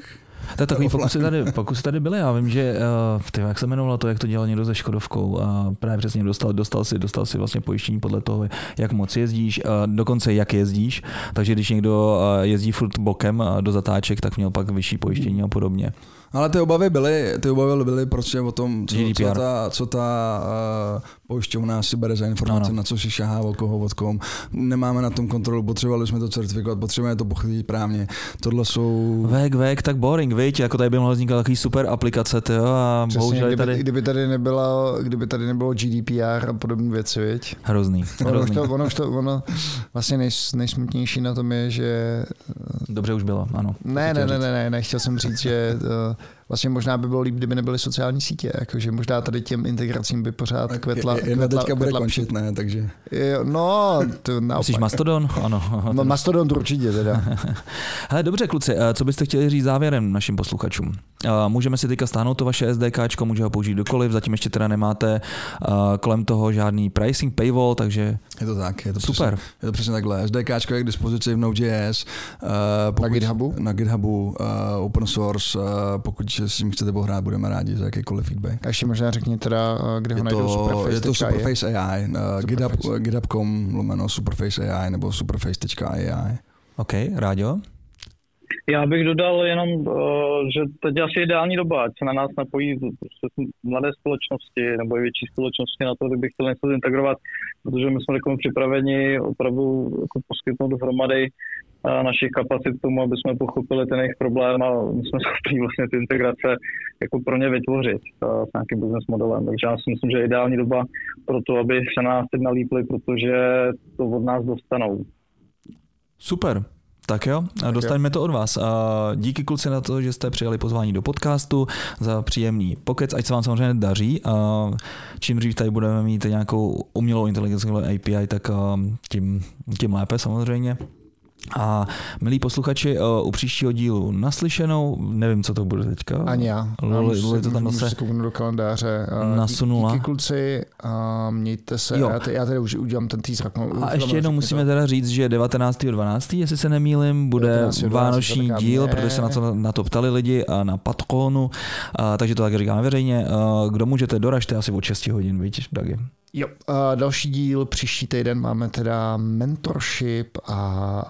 tak takový pokusy tady, pokusy tady byly. Já vím, že uh, tyjo, jak se jmenovalo to, jak to dělal někdo se Škodovkou a právě přesně dostal, dostal, si, dostal si vlastně pojištění podle toho, jak moc jezdíš, uh, dokonce jak jezdíš. Takže když někdo uh, jezdí furt bokem uh, do zatáček, tak měl pak vyšší pojištění a podobně. Ale ty obavy byly, ty obavy byly prostě o tom, co, co ta, co ta uh, pojišťovna si bere za informace, ano. na co si šahá, o koho, od kom. Nemáme na tom kontrolu, potřebovali jsme to certifikovat, potřebujeme to pochytit právně. Tohle jsou... Vek, vek, tak boring, víš, jako tady by mohla vznikat takový super aplikace, tyjo, a Přesně, bohužel kdyby, tady... Kdyby tady, nebylo, kdyby tady nebylo GDPR a podobné věci, viď? Hrozný, hrozný. Ono, ono, to, ono vlastně nej, nejsmutnější na tom je, že... Dobře už bylo, ano. Ne, ne, ne, ne, ne, nechtěl jsem říct, že uh, Vlastně možná by bylo líp, kdyby nebyly sociální sítě, jakože možná tady těm integracím by pořád tak kvetla. Jedna teďka bude končit, ne, takže. Jo, no, to naopak. Myslíš Mastodon? Ano. No, Mastodon určitě teda. Hele, dobře, kluci, eh, co byste chtěli říct závěrem našim posluchačům? Eh, můžeme si teďka stáhnout to vaše SDK, může ho použít dokoliv, zatím ještě teda nemáte eh, kolem toho žádný pricing, paywall, takže je to tak, je to super. Přesně, je to přesně takhle. SDK je k dispozici v Node.js. Uh, na GitHubu? Na GitHubu, uh, open source, uh, pokud s tím chcete pohrát, budeme rádi za jakýkoliv feedback. A ještě možná řekni teda, kde ho je najdou Superface. Je to Superface AI, uh, GitHub, github.com lomeno Superface AI nebo superface.ai. OK, Ráďo? Já bych dodal jenom, eh, že teď asi ideální doba, ať se na nás napojí prostě mladé společnosti nebo i větší společnosti na to, kdyby chtěli něco integrovat, protože my jsme připraveni opravdu jako poskytnout dohromady eh, našich kapacit k tomu, aby jsme pochopili ten jejich problém a my jsme schopni vlastně ty integrace jako pro ně vytvořit s nějakým business modelem. Takže já si myslím, že je ideální doba pro to, aby se na nás teď nalípli, protože to od nás dostanou. Super, tak jo, tak dostaňme jo. to od vás. Díky kluci na to, že jste přijali pozvání do podcastu, za příjemný pokec, ať se vám samozřejmě daří. Čím dřív tady budeme mít nějakou umělou inteligenci API, tak tím, tím lépe samozřejmě. A milí posluchači, eh, u příštího dílu naslyšenou, nevím, co to bude teďka. Ani já. Luli, Luli to tam zase do kalendáře. Nasunula. Díky kluci a mějte se. Jo. Já, tady, já tady už udělám ten teaser. No, a ještě jednou musíme to. teda říct, že 19.12., jestli se nemýlim, bude vánoční díl, protože se na to, na to ptali lidi a na Patronu, a, takže to tak říkáme veřejně. A, kdo můžete, doražte asi od 6 hodin, víš, Dagi. Jo, a další díl příští týden máme teda mentorship a,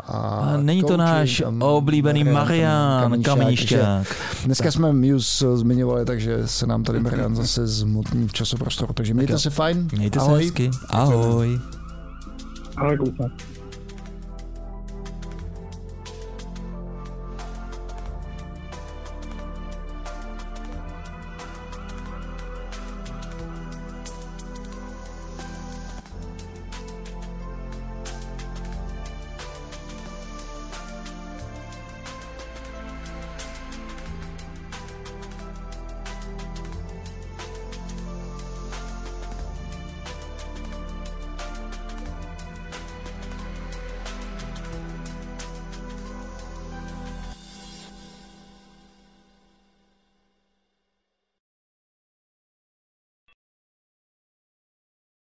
a, a není to náš oblíbený Marian Kamíšťák. Dneska jsme Muse zmiňovali, takže se nám tady Marian zase zmotní v časoprostoru, takže mějte se fajn. Mějte Ahoj. se hezky. Ahoj. Ahoj, kluci.